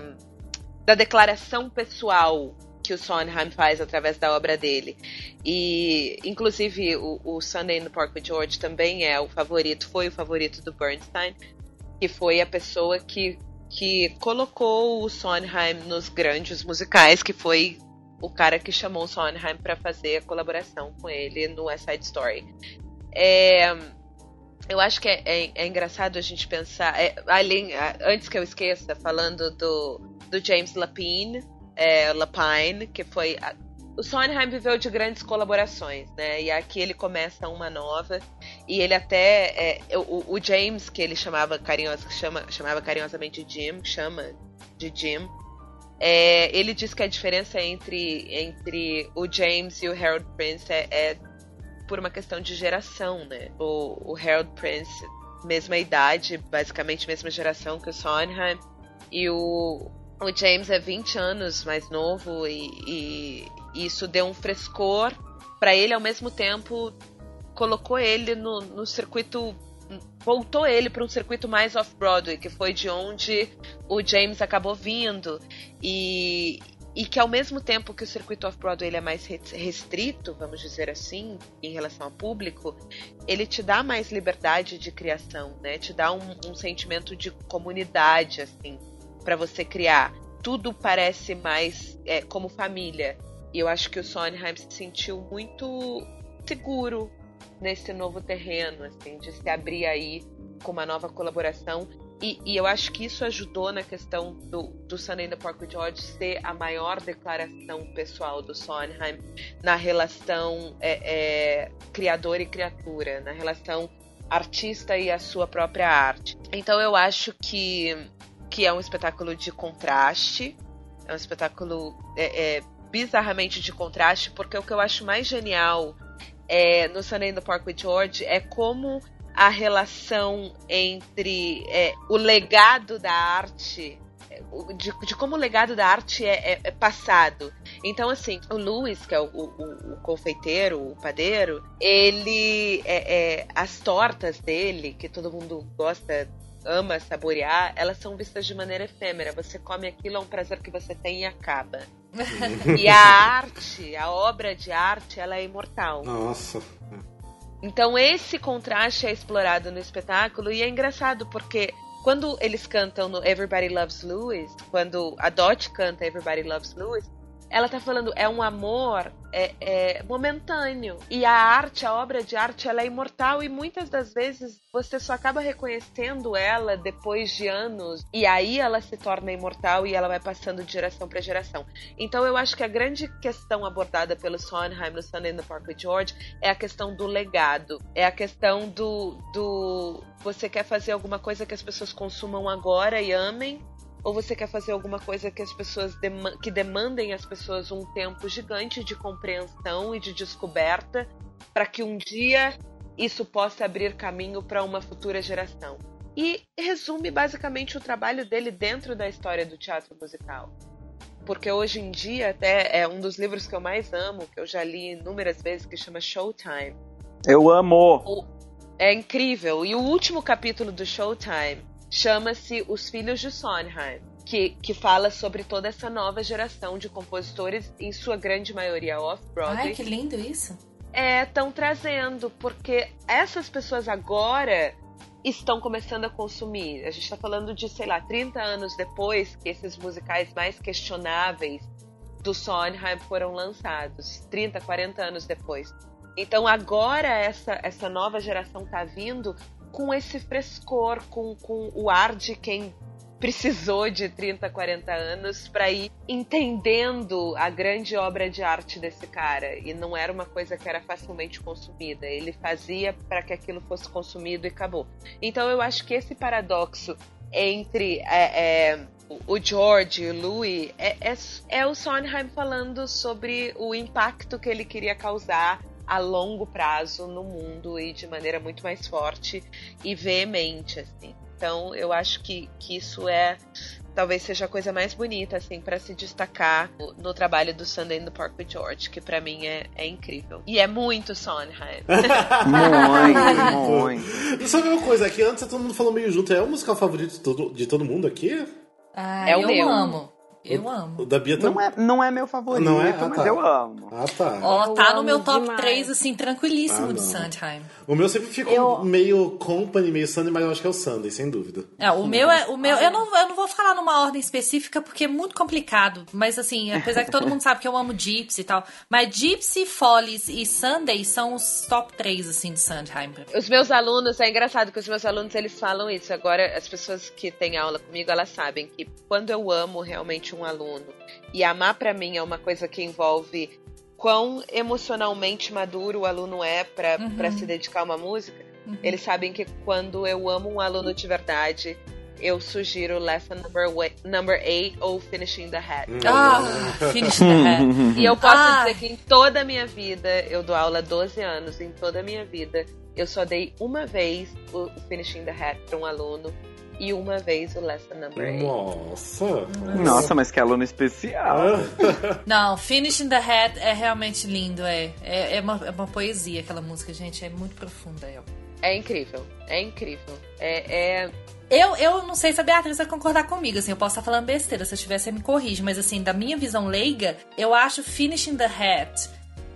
da declaração pessoal que o Sondheim faz através da obra dele. E, inclusive, o, o Sunday in the Park with George também é o favorito, foi o favorito do Bernstein, que foi a pessoa que, que colocou o Sondheim nos grandes musicais, que foi o cara que chamou o Sondheim para fazer a colaboração com ele no West Side Story. É, eu acho que é, é- é engraçado a gente pensar, é, além, antes que eu esqueça, falando do, do James Lapine, é, Lapine, que foi a- o Sondheim viveu de grandes colaborações, né? E aqui ele começa uma nova e ele até é, o, o James que ele chamava carinhosa, chama, chamava carinhosamente Jim, chama de Jim. É, ele diz que a diferença entre, entre o James e o Harold Prince é, é por uma questão de geração, né? O, o Harold Prince, mesma idade, basicamente mesma geração que o Sondheim, e o, o James é 20 anos mais novo e, e isso deu um frescor para ele ao mesmo tempo colocou ele no, no circuito voltou ele para um circuito mais off-Broadway, que foi de onde o James acabou vindo e, e que ao mesmo tempo que o circuito off-Broadway é mais re- restrito, vamos dizer assim, em relação ao público, ele te dá mais liberdade de criação, né? Te dá um, um sentimento de comunidade, assim, para você criar. Tudo parece mais é, como família. E eu acho que o Sondheim se sentiu muito seguro nesse novo terreno, assim, de se abrir aí com uma nova colaboração. E, e eu acho que isso ajudou na questão do, do Sunday in the Park with George ser a maior declaração pessoal do Sondheim na relação é, é, criador e criatura, na relação artista e a sua própria arte. Então eu acho que, que é um espetáculo de contraste, é um espetáculo é, é, bizarramente de contraste, porque o que eu acho mais genial é, no Sunday in the Park with George é como a relação entre é, o legado da arte é, de, de como o legado da arte é, é- é passado. Então, assim, o Lewis, que é o, o- o confeiteiro, o padeiro, ele. é- é, as tortas dele, que todo mundo gosta, ama saborear, elas são vistas de maneira efêmera. Você come aquilo, é um prazer que você tem e acaba. e a arte, a obra de arte, ela é imortal. Nossa. Então esse contraste é explorado no espetáculo e é engraçado porque quando eles cantam no Everybody Loves Lewis, quando a Dot canta Everybody Loves Lewis, ela tá falando é um amor é, é momentâneo. E a arte, a obra de arte, ela é imortal e muitas das vezes você só acaba reconhecendo ela depois de anos. E aí ela se torna imortal e ela vai passando de geração para geração. Então eu acho que a grande questão abordada pelo Sondheim no Sunday in the Park with George é a questão do legado, é a questão do, do você quer fazer alguma coisa que as pessoas consumam agora e amem, ou você quer fazer alguma coisa que as pessoas dema- que demandem às pessoas um tempo gigante de compreensão e de descoberta para que um dia isso possa abrir caminho para uma futura geração. E resume basicamente o trabalho dele dentro da história do teatro musical porque hoje em dia até é um dos livros que eu mais amo, que eu já li inúmeras vezes, que chama Showtime. Eu amo! O- É incrível. E o último capítulo do Showtime chama-se Os Filhos de Sondheim. Que, que fala sobre toda essa nova geração de compositores, em sua grande maioria off-Broadway, Ai, que lindo isso. estão trazendo, porque essas pessoas agora estão começando a consumir. A gente está falando de, sei lá, 30 anos depois que esses musicais mais questionáveis do Sondheim foram lançados. 30, 40 anos depois. Então agora essa, essa nova geração tá vindo com esse frescor, com, com o ar de quem precisou de 30, 40 anos para ir entendendo a grande obra de arte desse cara. E não era uma coisa que era facilmente consumida. Ele fazia para que aquilo fosse consumido e acabou. Então eu acho que esse paradoxo entre é, é, o George e o Louis é, é, é o Sondheim falando sobre o impacto que ele queria causar a longo prazo no mundo e de maneira muito mais forte e veemente, assim. Então, eu acho que, que isso é talvez seja a coisa mais bonita assim para se destacar no, no trabalho do Sunday in the Park with George, que para mim é, é incrível. E é muito Sondheim. Muito, muito. Sabe uma coisa? Aqui antes todo mundo falou meio junto. É o musical favorito de todo, de todo mundo aqui? Ah, É o eu meu. amo. Eu amo. O da Bia Não também. é, não é meu favorito, Não é? Ah, mas tá. eu amo. Ah, tá. Ó, Eu tá no meu top demais. 3, assim, tranquilíssimo Ah, de não. Sondheim. O meu sempre ficou Eu- meio company, meio Sunday, mas eu acho que é o Sunday, sem dúvida. É, o meu é. O meu, eu, não, eu não vou falar numa ordem específica porque é muito complicado. Mas assim, apesar que todo mundo sabe que eu amo Gypsy e tal. Mas Gypsy, Follies e Sunday são os top 3, assim, de mim. Os meus alunos, é engraçado que os meus alunos eles falam isso. Agora, as pessoas que têm aula comigo, elas sabem que quando eu amo realmente um aluno, e amar pra mim é uma coisa que envolve quão emocionalmente maduro o aluno é pra Uhum. pra se dedicar a uma música, eles sabem que quando eu amo um aluno de verdade, eu sugiro Lesson Number 8 number eight ou Finishing the Hat. Ah, finish the head. E eu posso Ah. dizer que em toda a minha vida, eu dou aula há 12 anos, em toda a minha vida, eu só dei uma vez o o Finishing the Hat para um aluno e uma vez o Lesson Number 8. Nossa. Nossa, mas que aluno especial. Ah, Não, Finish the Head é realmente lindo, é. É, é, uma, é uma poesia aquela música, gente. É muito profunda. É. É incrível, é incrível. É, é- Eu, eu não sei se a Beatriz vai concordar comigo, assim, eu posso estar falando besteira, se eu tiver, você me corrige, mas assim, da minha visão leiga, eu acho Finishing the Hat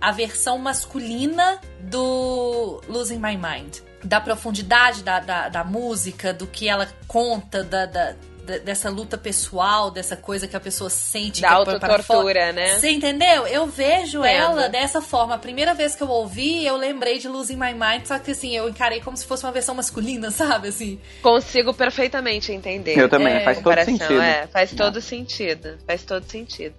a versão masculina do Losing My Mind. Da profundidade da, da, da música, do que ela conta, da, da- da- dessa luta pessoal, dessa coisa que a pessoa sente da que é autotortura, né? Você entendeu? Eu vejo Entendo. ela dessa forma. A primeira vez que eu ouvi, eu lembrei de Losing My Mind, só que assim, eu encarei como se fosse uma versão masculina, sabe? Assim. Consigo perfeitamente entender. Eu também, É, faz todo sentido. É, faz todo sentido. Faz todo sentido.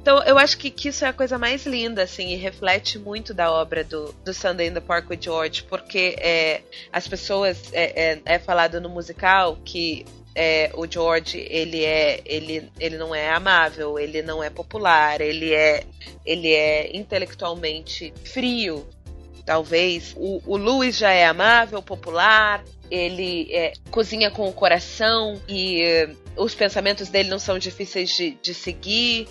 Então, eu acho que, que isso é a coisa mais linda, assim, e reflete muito da obra do, do Sunday in the Park with George, porque é, as pessoas. É, é, é falado no musical que é, o George, ele é. Ele, ele não é amável, ele não é popular, ele é, ele é intelectualmente frio, talvez. O, o Louis já é amável, popular, ele é, cozinha com o coração e eh, os pensamentos dele não são difíceis de, de seguir.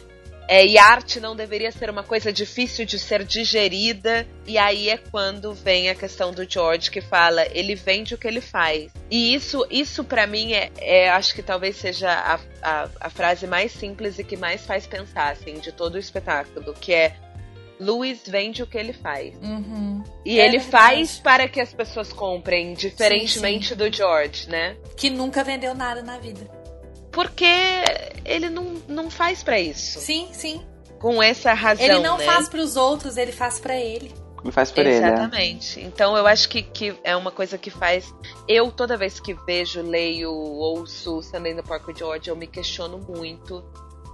É, e arte não deveria ser uma coisa difícil de ser digerida. E aí é quando vem a questão do George que fala, ele vende o que ele faz. E isso, isso para mim é, é, acho que talvez seja a, a, a frase mais simples e que mais faz pensar, assim, de todo o espetáculo, que é Louis vende o que ele faz. Uhum. E É ele verdade. faz para que as pessoas comprem, diferentemente do George, né? Que nunca vendeu nada na vida. Porque ele não, não faz pra isso. Sim, sim. Com essa razão, ele não né? faz pros outros, ele faz pra ele. Me faz por ele, né? Exatamente. Então eu acho que, que é uma coisa que faz. Eu, toda vez que vejo, leio, ouço the Park with George, eu me questiono muito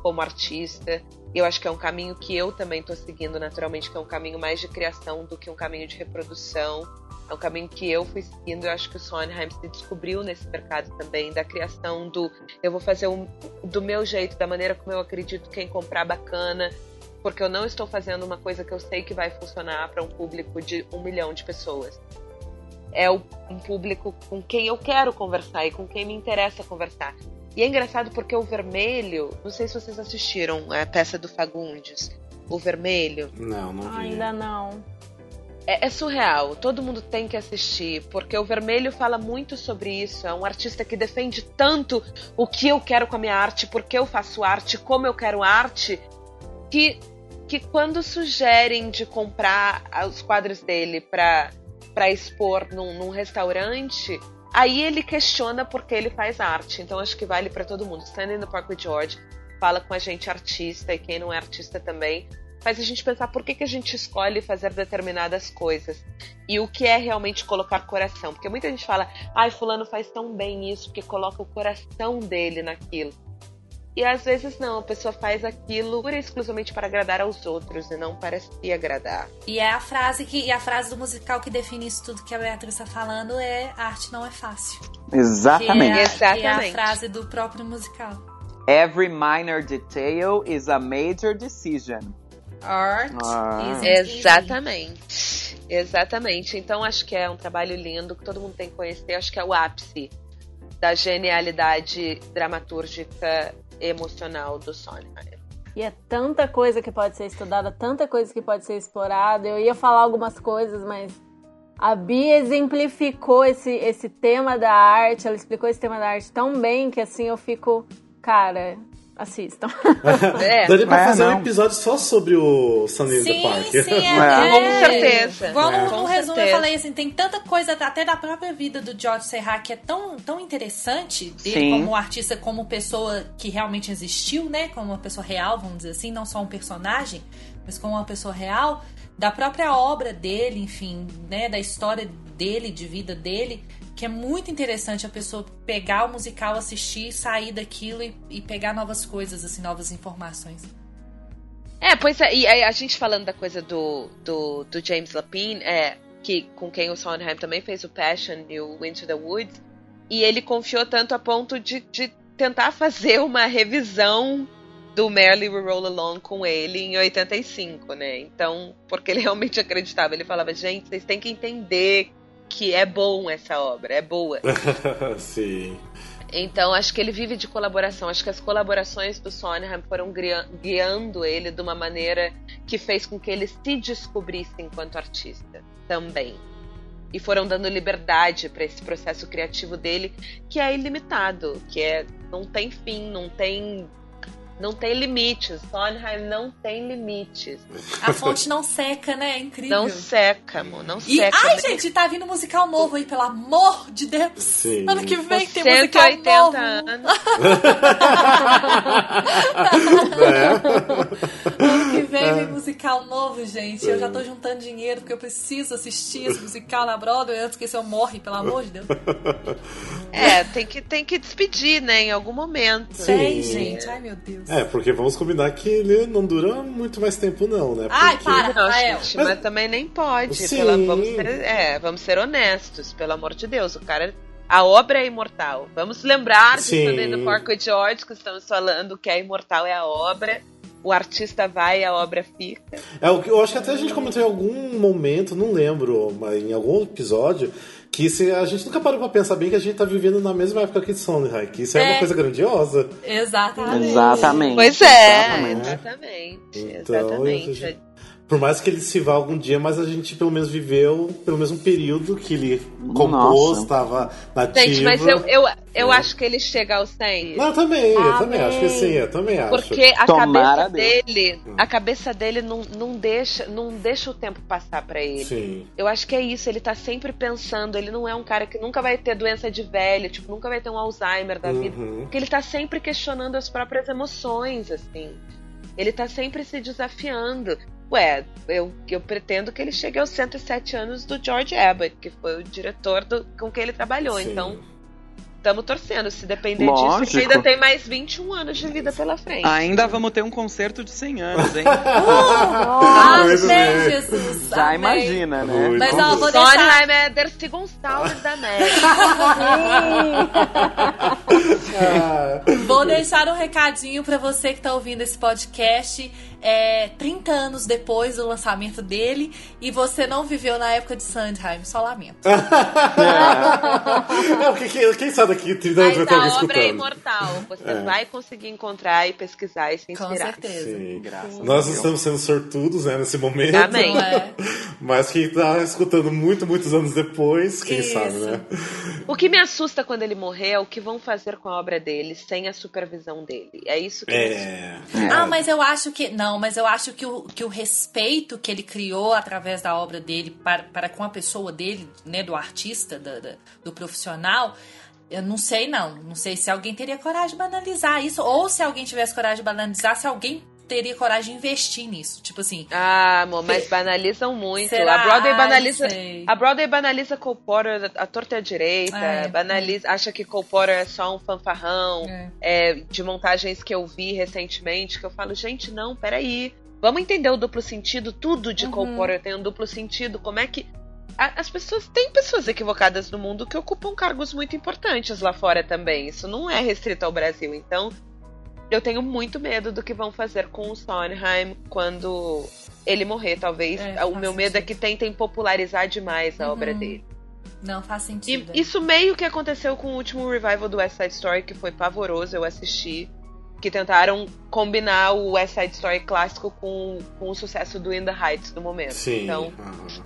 como artista. Eu acho que é um caminho que eu também tô seguindo naturalmente, que é um caminho mais de criação do que um caminho de reprodução. É um caminho que eu fui seguindo. Eu acho que o Sondheim se descobriu nesse mercado também, da criação do eu vou fazer um, do meu jeito, da maneira como eu acredito quem comprar bacana, porque eu não estou fazendo uma coisa que eu sei que vai funcionar para um público de um milhão de pessoas. É o- um público com quem eu quero conversar e com quem me interessa conversar. E é engraçado porque o Vermelho, não sei se vocês assistiram a peça do Fagundes, o Vermelho. Não, não vi. Ainda não. É, é surreal. Todo mundo tem que assistir, porque o Vermelho fala muito sobre isso. É um artista que defende tanto o que eu quero com a minha arte, porque eu faço arte, como eu quero arte, que, que quando sugerem de comprar os quadros dele para para expor num, num restaurante, aí ele questiona porque ele faz arte. Então acho que vale para todo mundo. Standing Park with George fala com a gente artista e quem não é artista também faz a gente pensar por que, que a gente escolhe fazer determinadas coisas e o que é realmente colocar coração. Porque muita gente fala, ai, fulano faz tão bem isso porque coloca o coração dele naquilo. E às vezes não, a pessoa faz aquilo pura e exclusivamente para agradar aos outros e não para se agradar. E é a frase que e a frase do musical que define isso tudo que a Beatriz está falando é arte não é fácil. Exatamente. Que é, a, Exatamente. que é a frase do próprio musical. Every minor detail is a major decision. Art Ah. easy. Exatamente. Exatamente. Então acho que é um trabalho lindo que todo mundo tem que conhecer. Acho que é o ápice da genialidade dramatúrgica e emocional do Sondheim. E é tanta coisa que pode ser estudada, tanta coisa que pode ser explorada. Eu ia falar algumas coisas, mas a Bia exemplificou esse, esse tema da arte, ela explicou esse tema da arte tão bem que assim eu fico, cara, assistam. É, Daria pra É, fazer um não. episódio só sobre o Sunny in the Sim, Park. sim, é, É. Com certeza. Igual no, É. no Com resumo eu certeza. falei assim, tem tanta coisa até da própria vida do George Serra que é tão, tão interessante dele Sim. como artista, como pessoa que realmente existiu, né? Como uma pessoa real, vamos dizer assim, não só um personagem, mas como uma pessoa real, da própria obra dele, enfim, né? Da história dele, de vida dele, que é muito interessante a pessoa pegar o musical, assistir, sair daquilo e, e pegar novas coisas, assim, novas informações. É, pois é, e a gente falando da coisa do, do, do James Lapine, é, que, com quem o Sondheim também fez o Passion e o Into the Woods, e ele confiou tanto a ponto de, de tentar fazer uma revisão do Merrily We Roll Along com ele em 85, né? Então, porque ele realmente acreditava, ele falava, gente, vocês têm que entender que é bom essa obra, é boa. sim. Então, acho que ele vive de colaboração. Acho que as colaborações do Sondheim foram guiando ele de uma maneira que fez com que ele se descobrisse enquanto artista também. E foram dando liberdade para esse processo criativo dele, que é ilimitado, que é não tem fim, não tem não tem limites. Sondheim não tem limites. A fonte não seca, né? É incrível. Não seca, amor, não E, seca. ai, né? gente, tá vindo musical novo aí, pelo amor de Deus. Sim. Ano que vem tem 180 musical novo. anos. Ano que vem vem musical novo, gente. Eu já tô juntando dinheiro porque eu preciso assistir esse musical na Broadway antes que esse eu morre, pelo amor de Deus. É, tem que, tem que despedir, né, em algum momento. Sim. Tem, gente. Ai, meu Deus. É, porque vamos combinar que ele não dura muito mais tempo, não, né? Ai, Porque- para. Não, Rafael. gente, mas também nem pode. Sim. pela- vamos, ser, é, vamos ser honestos, pelo amor de Deus. O cara. A obra é imortal. Vamos lembrar de Sim. Sunday do Porco George, que estamos falando que a imortal é a obra. O artista vai e a obra fica. É, o que- eu acho que até a gente comentou em algum momento, não lembro, mas em algum episódio, que se a gente nunca parou pra pensar bem que a gente tá vivendo na mesma época que Sondheim, que isso é, É. uma coisa grandiosa. Exatamente. Exatamente. Pois é, Exatamente. exatamente. Então, exatamente. Por mais que ele se vá algum dia, mas a gente pelo menos viveu pelo um período que ele compôs, estava nativo. Gente, mas eu, eu, eu É. acho que ele chega aos 100. Não, eu também, eu Amém. também acho que sim, eu também acho. Porque a Tomara cabeça Deus. dele, a cabeça dele não, não deixa, não deixa o tempo passar pra ele. Sim. Eu acho que é isso, ele tá sempre pensando, ele não é um cara que nunca vai ter doença de velho, tipo, nunca vai ter um Alzheimer da vida. Uhum. Porque ele tá sempre questionando as próprias emoções, assim. Ele tá sempre se desafiando. Ué, eu, eu pretendo que ele chegue aos 107 anos do George Abbott, que foi o diretor do, com quem ele trabalhou. Sim. Então, estamos torcendo. Se depender disso, Lógico. ele ainda tem mais 21 anos de vida pela frente. Ainda vamos ter um concerto de 100 anos, hein? Pois Amém. Jesus. Já amém. imagina, né? Muito Mas ó, vou deixar. Sondheim é der Gonçalves da América. Vou deixar um recadinho pra você que tá ouvindo esse podcast. É, 30 anos depois do lançamento dele e você não viveu na época de Sondheim, só lamento. é, o que, que- quem sabe daqui 30 anos vai Mas estar a obra é imortal. Você É. vai conseguir encontrar e pesquisar e se Com inspirar. certeza. Sim. Graças a Nós estamos sendo sortudos, né, nesse momento. Amém. É? Mas quem tá escutando muito, muitos anos depois, quem Isso. sabe, né? O que me assusta quando ele morrer é o que vão fazer com a obra dele sem a supervisão dele. É isso que. É. Ah, mas eu acho que. Não, mas eu acho que o, que o respeito que ele criou através da obra dele para, para com a pessoa dele, né, do artista, do profissional. Eu não sei, não. Não sei se alguém teria coragem de banalizar isso. Ou se alguém tivesse coragem de banalizar, se alguém teria coragem de investir nisso. Tipo assim. Ah, amor, mas banalizam muito. Será? A Broadway Ai, banaliza. sei. A Broadway banaliza Cole Porter, a torta direita, É. banaliza, acha que Cole Porter é só um fanfarrão. É. é, de montagens que eu vi recentemente, que eu falo, gente, não, peraí. Vamos entender o duplo sentido. Tudo de Cole Porter tem um duplo sentido. Como é que. a- as pessoas. Tem pessoas equivocadas no mundo que ocupam cargos muito importantes lá fora também. Isso não é restrito ao Brasil. Então, eu tenho muito medo do que vão fazer com o Sondheim quando ele morrer, talvez. É, o meu medo é sentido. que tentem popularizar demais a obra Uhum. dele. Não faz E sentido. isso meio que aconteceu com o último revival do West Side Story, que foi pavoroso, eu assisti. Que tentaram combinar o West Side Story clássico com, com o sucesso do In the Heights no momento. Sim. Então.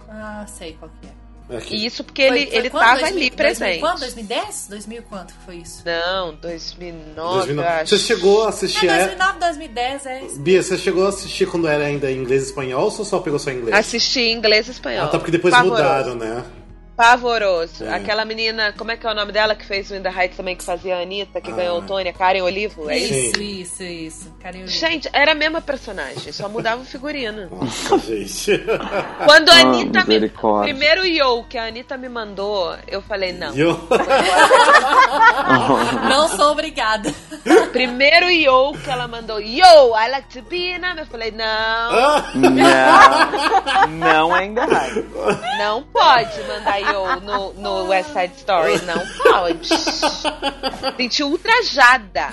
Ah, sei qual que é. É que- e isso porque ele, Foi- foi ele quando? tava 2000, ali 2000 presente. Quando? 2010? 2000 quanto que foi isso? Não, 2009, 2009. eu acho. Você chegou a É, assistir. 2009, 2010, é isso. Bia, você chegou a assistir quando era ainda inglês e espanhol ou só pegou só inglês? Assisti inglês e espanhol. Ah, tá, porque depois Pavoroso. mudaram, né? Pavoroso. É. Aquela menina, como é que é o nome dela que fez o In the Heights também, que fazia a Anitta, que Ah. ganhou o Tony, a Karen Olivo? É isso? Isso, isso, isso. Carinho. Gente, era a mesma personagem, só mudava o figurino. Nossa, gente. Quando a Ah, Anitta me. misericórdia. Primeiro yo que a Anitta me mandou, eu falei, não. Eu... Não sou obrigada. Primeiro yo que ela mandou, yo, I like to be in a... Eu falei, não, Não, não ainda vai. não pode mandar no, no West Side Story, não pode. Senti ultrajada.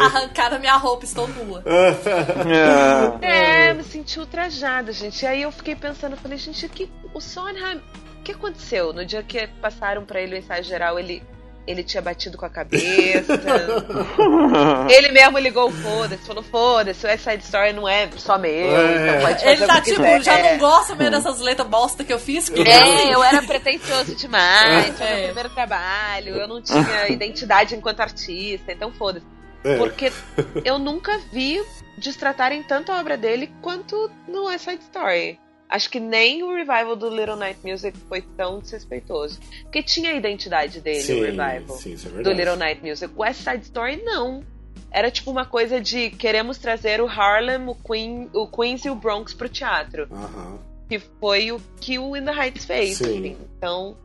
Arrancaram minha roupa, estou nua. ah. É, me senti ultrajada, gente. E aí eu fiquei pensando, falei, gente, que, o Sondheim, o que aconteceu? No dia que passaram pra ele o ensaio geral, ele, ele tinha batido com a cabeça. ele mesmo ligou o foda-se, falou, foda-se, o West Side Story não é só meu, É. então pode fazer Ele tá tipo, quiser. já não gosta mesmo dessas letras bosta que eu fiz. que- É, eu era pretencioso demais, foi É. meu primeiro trabalho, eu não tinha identidade enquanto artista, então foda-se. É. Porque eu nunca vi destratarem tanto a obra dele quanto no West Side Story. Acho que nem o revival do Little Night Music foi tão desrespeitoso. Porque tinha a identidade dele, o Sim, revival sim, isso é do. Little Night Music. West Side Story, não. Era tipo uma coisa de queremos trazer o Harlem, o, Queen, o Queens e o Bronx pro teatro. Aham. Que foi o que o In the Heights fez. Sim. assim. Então.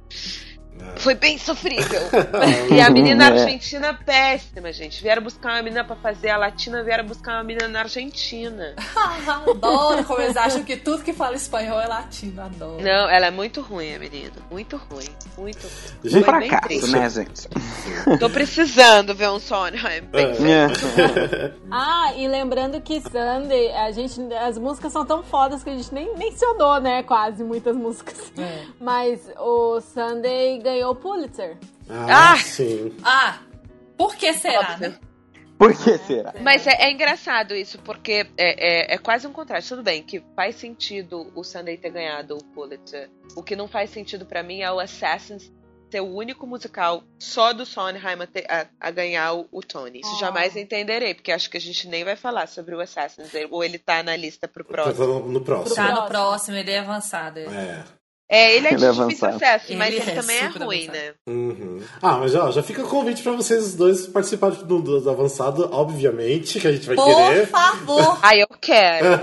Foi bem sofrível. e a menina É. argentina, péssima, gente. Vieram buscar uma menina pra fazer a latina, vieram buscar uma menina na Argentina. Adoro como eles acham que tudo que fala espanhol é latino. Adoro. Não, ela é muito ruim, a menina. Muito ruim. Muito ruim. Um Gente, Foi bem fracasso, triste. né, gente? Tô precisando ver um Sondheim. Bem É. Ah, e lembrando que Sunday, a gente, as músicas são tão fodas que a gente nem mencionou, né? Quase muitas músicas. É. Mas o Sunday ganhou o Pulitzer. Ah, Ah! sim. Ah, por que será, Óbvio. né? Por que será? Mas é, é engraçado isso, porque é, é, é quase um contraste. Tudo bem que faz sentido o Sunday ter ganhado o Pulitzer. O que não faz sentido pra mim é o Assassins ser o único musical só do Sondheim a, ter- a- a ganhar o, o Tony. Isso Ah. jamais entenderei, porque acho que a gente nem vai falar sobre o Assassins, ou ele tá na lista pro Tá próximo. no, no próximo. Tá no próximo, ele é avançado. é. É. É, ele é de Ele é difícil avançado. acesso, mas Ele ele é também é ruim, avançado. né? Uhum. Ah, mas ó, já fica o convite pra vocês dois participarem do, do avançado, obviamente, que a gente vai Por querer. favor. Ah, eu quero. eu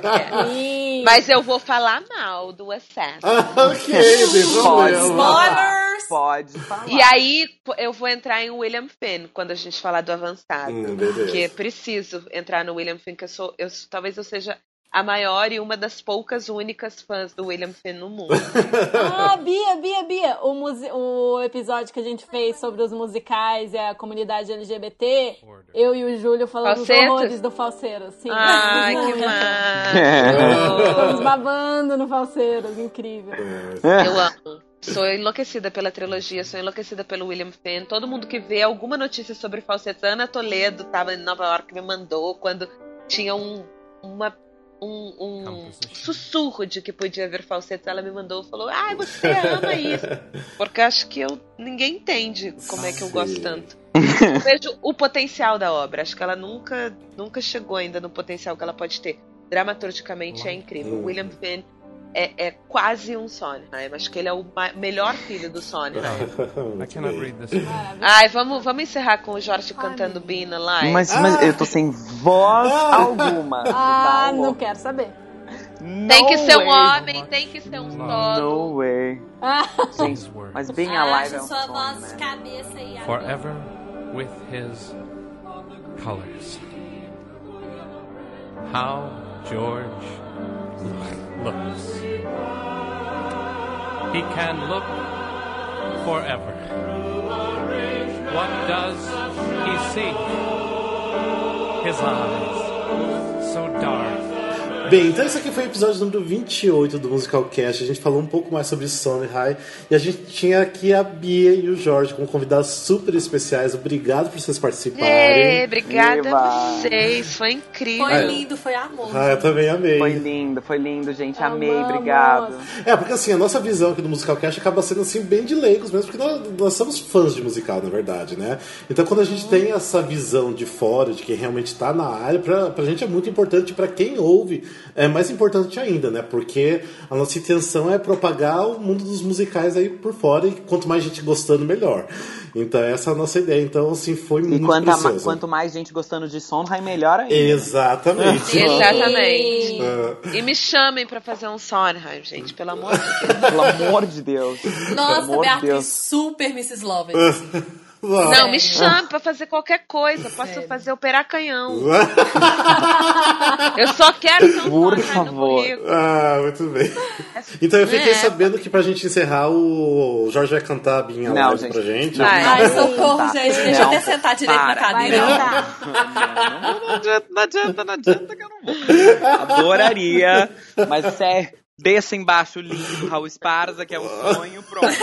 quero. Mas eu vou falar mal do Assassin. Ah, ok, sem problema. Spoilers! Pode falar. E aí eu vou entrar em William Finn quando a gente falar do avançado. Hum, beleza. Porque preciso entrar no William Finn, que eu sou. Eu, talvez eu seja a maior e uma das poucas únicas fãs do William Finn no mundo. Ah, Bia, Bia, Bia, o, o episódio que a gente fez sobre os musicais e a comunidade LGBT, eu e o Júlio falamos os Falseto? horrores do falseiro, sim. Ai, que massa! Estamos babando no falseiros, incrível. Eu amo. Sou enlouquecida pela trilogia, sou enlouquecida pelo William Finn. Todo mundo que vê alguma notícia sobre falsetes, Ana Toledo tava em Nova York, me mandou quando tinha um, uma, um, um sussurro de que podia haver falsetes. Ela me mandou e falou: Ai, você ama isso. Porque acho que eu ninguém entende como é que eu gosto tanto. Eu vejo o potencial da obra. Acho que ela nunca, nunca chegou ainda no potencial que ela pode ter. Dramaturgicamente é incrível. William Finn é, é quase um Sondheim. Acho que ele é o melhor filho do Sondheim. I cannot read this. Ai, vamos, vamos encerrar com o Jorge cantando Being Alive. Mas, mas eu tô sem voz alguma. Ah, não quero saber. tem que No ser um way. homem, tem que ser um solo. No way. Gente, These words. mas bem alive é Acha um sua sonho, voz né? de cabeça aí. Forever with his colors. How George looks. He can look forever. What does he see? His eyes, so dark. Bem, então esse aqui foi o episódio número 28 do Musical Cast. A gente falou um pouco mais sobre Sondheim e a gente tinha aqui a Bia e o Jorge como convidados super especiais. Obrigado por vocês participarem. Obrigada Eba. a vocês, foi incrível. Foi lindo, foi amor. Ah, eu também amei. Foi lindo, foi lindo, gente. Amei, Amamos. obrigado. É, porque assim, a nossa visão aqui do Musical Cast acaba sendo assim bem de leigos mesmo, porque nós, nós somos fãs de musical, na verdade, né? Então quando a gente tem essa visão de fora, de quem realmente tá na área, pra, pra gente é muito importante, pra quem ouve, é mais importante ainda, né? Porque a nossa intenção é propagar o mundo dos musicais aí por fora e quanto mais gente gostando, melhor. Então essa é a nossa ideia. Então, assim, foi E muito quanto, precioso. quanto mais gente gostando de Sondheim, melhor ainda. Exatamente. Exatamente. Ah, E me chamem pra fazer um Sondheim, gente, pelo amor de Deus. Pelo amor de Deus. Nossa, de Beatriz, Deus. super Mrs. Lovett. Não, me chame pra fazer qualquer coisa. Posso Sério. fazer operar canhão. Eu só quero ter um Por no favor. Ah, muito bem. Então eu fiquei É. sabendo que pra gente encerrar, o Jorge vai cantar a Binha Não, Live gente. pra gente. Não, Vai. não, Ai, não, socorro, tá. gente. Deixa eu Não, até sentar direito para. na Vai cadeira. cantar. Não adianta, não adianta, não adianta que eu não vou. Adoraria, mas isso é desça embaixo lindo do Raul Esparza, que é um sonho, pronto.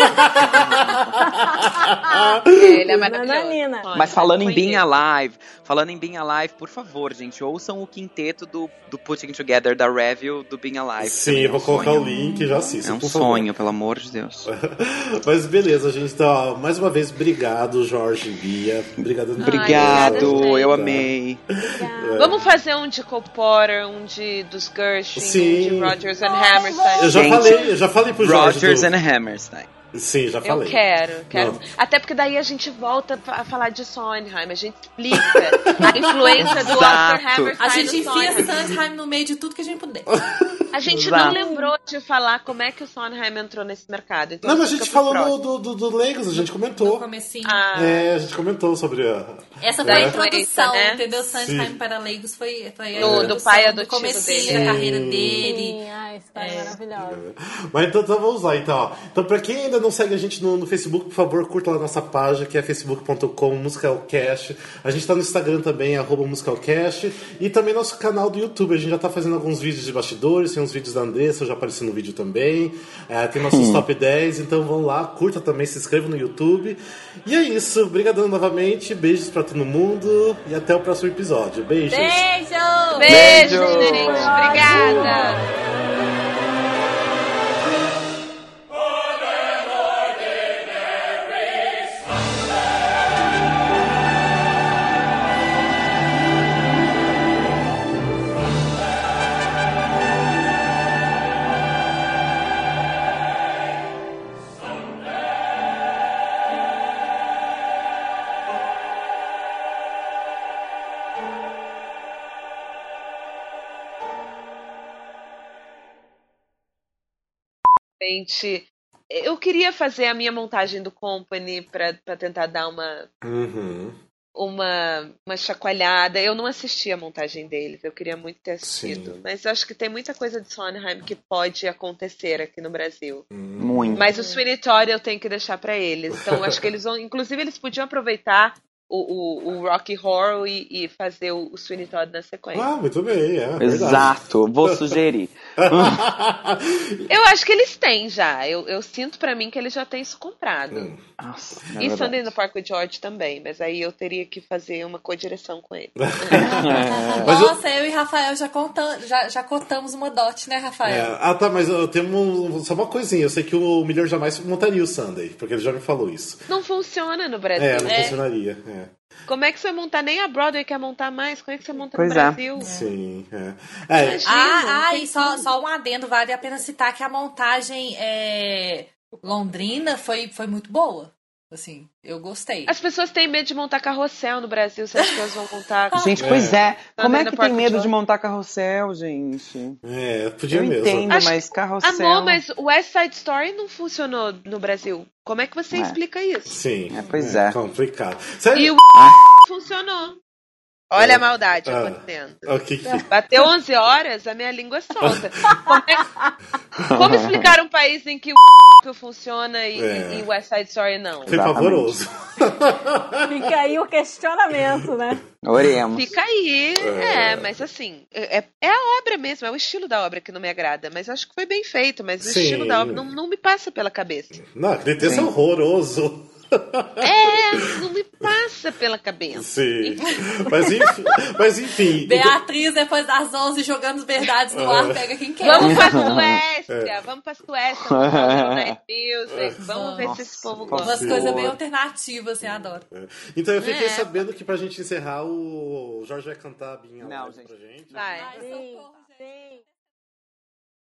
Ele é maravilhoso. Mas falando em Being. Alive, falando em Being Alive, por favor, gente, ouçam o quinteto do, do Putting Together da Review do Being Alive. Sim, eu é vou um colocar sonho. o link e já assisto. É um por favor. sonho, pelo amor de Deus. Mas beleza, gente. Então, ó, mais uma vez, obrigado, Jorge e Bia. Obrigado. Obrigado, obrigada, eu amei. Vamos fazer um de Cole Potter, um de dos Gershwin, Sim. um de Rodgers and Hammerstein. Eu já Gente, falei, eu já falei pro Jorge. Rogers do- and Hammerstein. Sim, já Eu falei. quero, quero. Não. Até porque daí a gente volta a falar de Sondheim, a gente explica a influência do. Arthur Hammerstein A gente no enfia Sondheim. No meio de tudo que a gente puder. A gente Exato. não lembrou de falar como é que o Sondheim entrou nesse mercado. Então Não, mas a gente falou próximo. do, do, do, do Legos, a gente No comentou. comecinho. Ah, É, a gente comentou sobre a. Essa foi É. a introdução, Né? entendeu? Sondheim Sim. para leigos foi, foi a Do- do introdução pai do adotivo comecinho dele. da carreira dele. Sim, ai, história É. maravilhosa. Mas então, então vamos lá, então. ó. Então, pra quem ainda não segue a gente no, no Facebook, por favor, curta lá a nossa página, que é facebook.com musicalcast. A gente tá no Instagram também, arroba musicalcast. E também nosso canal do YouTube. A gente já tá fazendo alguns vídeos de bastidores, tem uns vídeos da Andressa, eu já apareci no vídeo também. É, tem nossos top 10, então vão lá, curta também, se inscreva no YouTube. E é isso. Obrigadão novamente, beijos pra todo mundo e até o próximo episódio. Beijos! Beijo! Beijo, Beijo. gente. Obrigada. Gente, eu queria fazer a minha montagem do Company pra, pra tentar dar uma, Uhum. uma, uma chacoalhada. Eu não assisti a montagem deles, eu queria muito ter assistido. Sim. Mas eu acho que tem muita coisa de Sondheim que pode acontecer aqui no Brasil. Muito. Mas o Sweeney Todd eu tenho que deixar pra eles. Então acho que eles vão. Inclusive, eles podiam aproveitar o, o, o Rocky Horror e, e fazer o, o Sweeney Todd na sequência. Ah, muito bem, é. verdade. Exato, vou sugerir. Eu acho que eles têm já. Eu, eu sinto pra mim que eles já têm isso comprado. Hum. Nossa, é E verdade. Sunday no Park with George também, mas aí eu teria que fazer uma co-direção com ele. Eu- Nossa, eu... e Rafael já, contam, já, já contamos uma dot, né, Rafael? É, ah, tá, mas eu tenho um- só uma coisinha. Eu sei que o Milhão jamais montaria o Sunday, porque ele já me falou isso. Não funciona no Brasil. É, não né? funcionaria. É. Como é que você vai montar? Nem a Broadway quer montar mais. Como é que você monta Pois no é. Brasil? Sim, é. É, Imagina, Ah, ah, e só, só um adendo, vale a pena citar que a montagem é, londrina foi, foi muito boa. Assim, eu gostei. As pessoas têm medo de montar carrossel no Brasil. Você acha que elas vão montar? Gente, pois é. Como é Sunday no que tem medo George. de montar carrossel, gente? é, podia Eu mesmo. entendo, Acho- mas carrossel. Amor, mas o West Side Story não funcionou no Brasil. Como é que você É. explica isso? Sim. É, pois é. Complicado. Sério? E o funcionou. Olha a maldade Ah. acontecendo. O que que... Bateu 11 horas, a minha língua solta. Como, é- como explicar um país em que o funciona e, É. e West Side Story não? Foi pavoroso. Fica aí o questionamento, né? Oremos. Fica aí, É. é, mas assim, é, é a obra mesmo, é o estilo da obra que não me agrada, mas acho que foi bem feito, mas o Sim. estilo da obra não, não me passa pela cabeça. Não, texto é horroroso. É, não me passa pela cabeça. Sim. Mas enfim. Mas enfim. Beatriz, depois das 11, jogando as verdades no ar, pega quem quer. Vamos pra É. Suécia, vamos pra Suécia, vamos Night Music, vamos ver se esse povo gosta. Umas coisas bem alternativas, assim, adoro. Então eu fiquei É. sabendo que pra gente encerrar, o Jorge vai cantar a Binha Não, gente. pra gente. Vai. Ai, socorro, gente.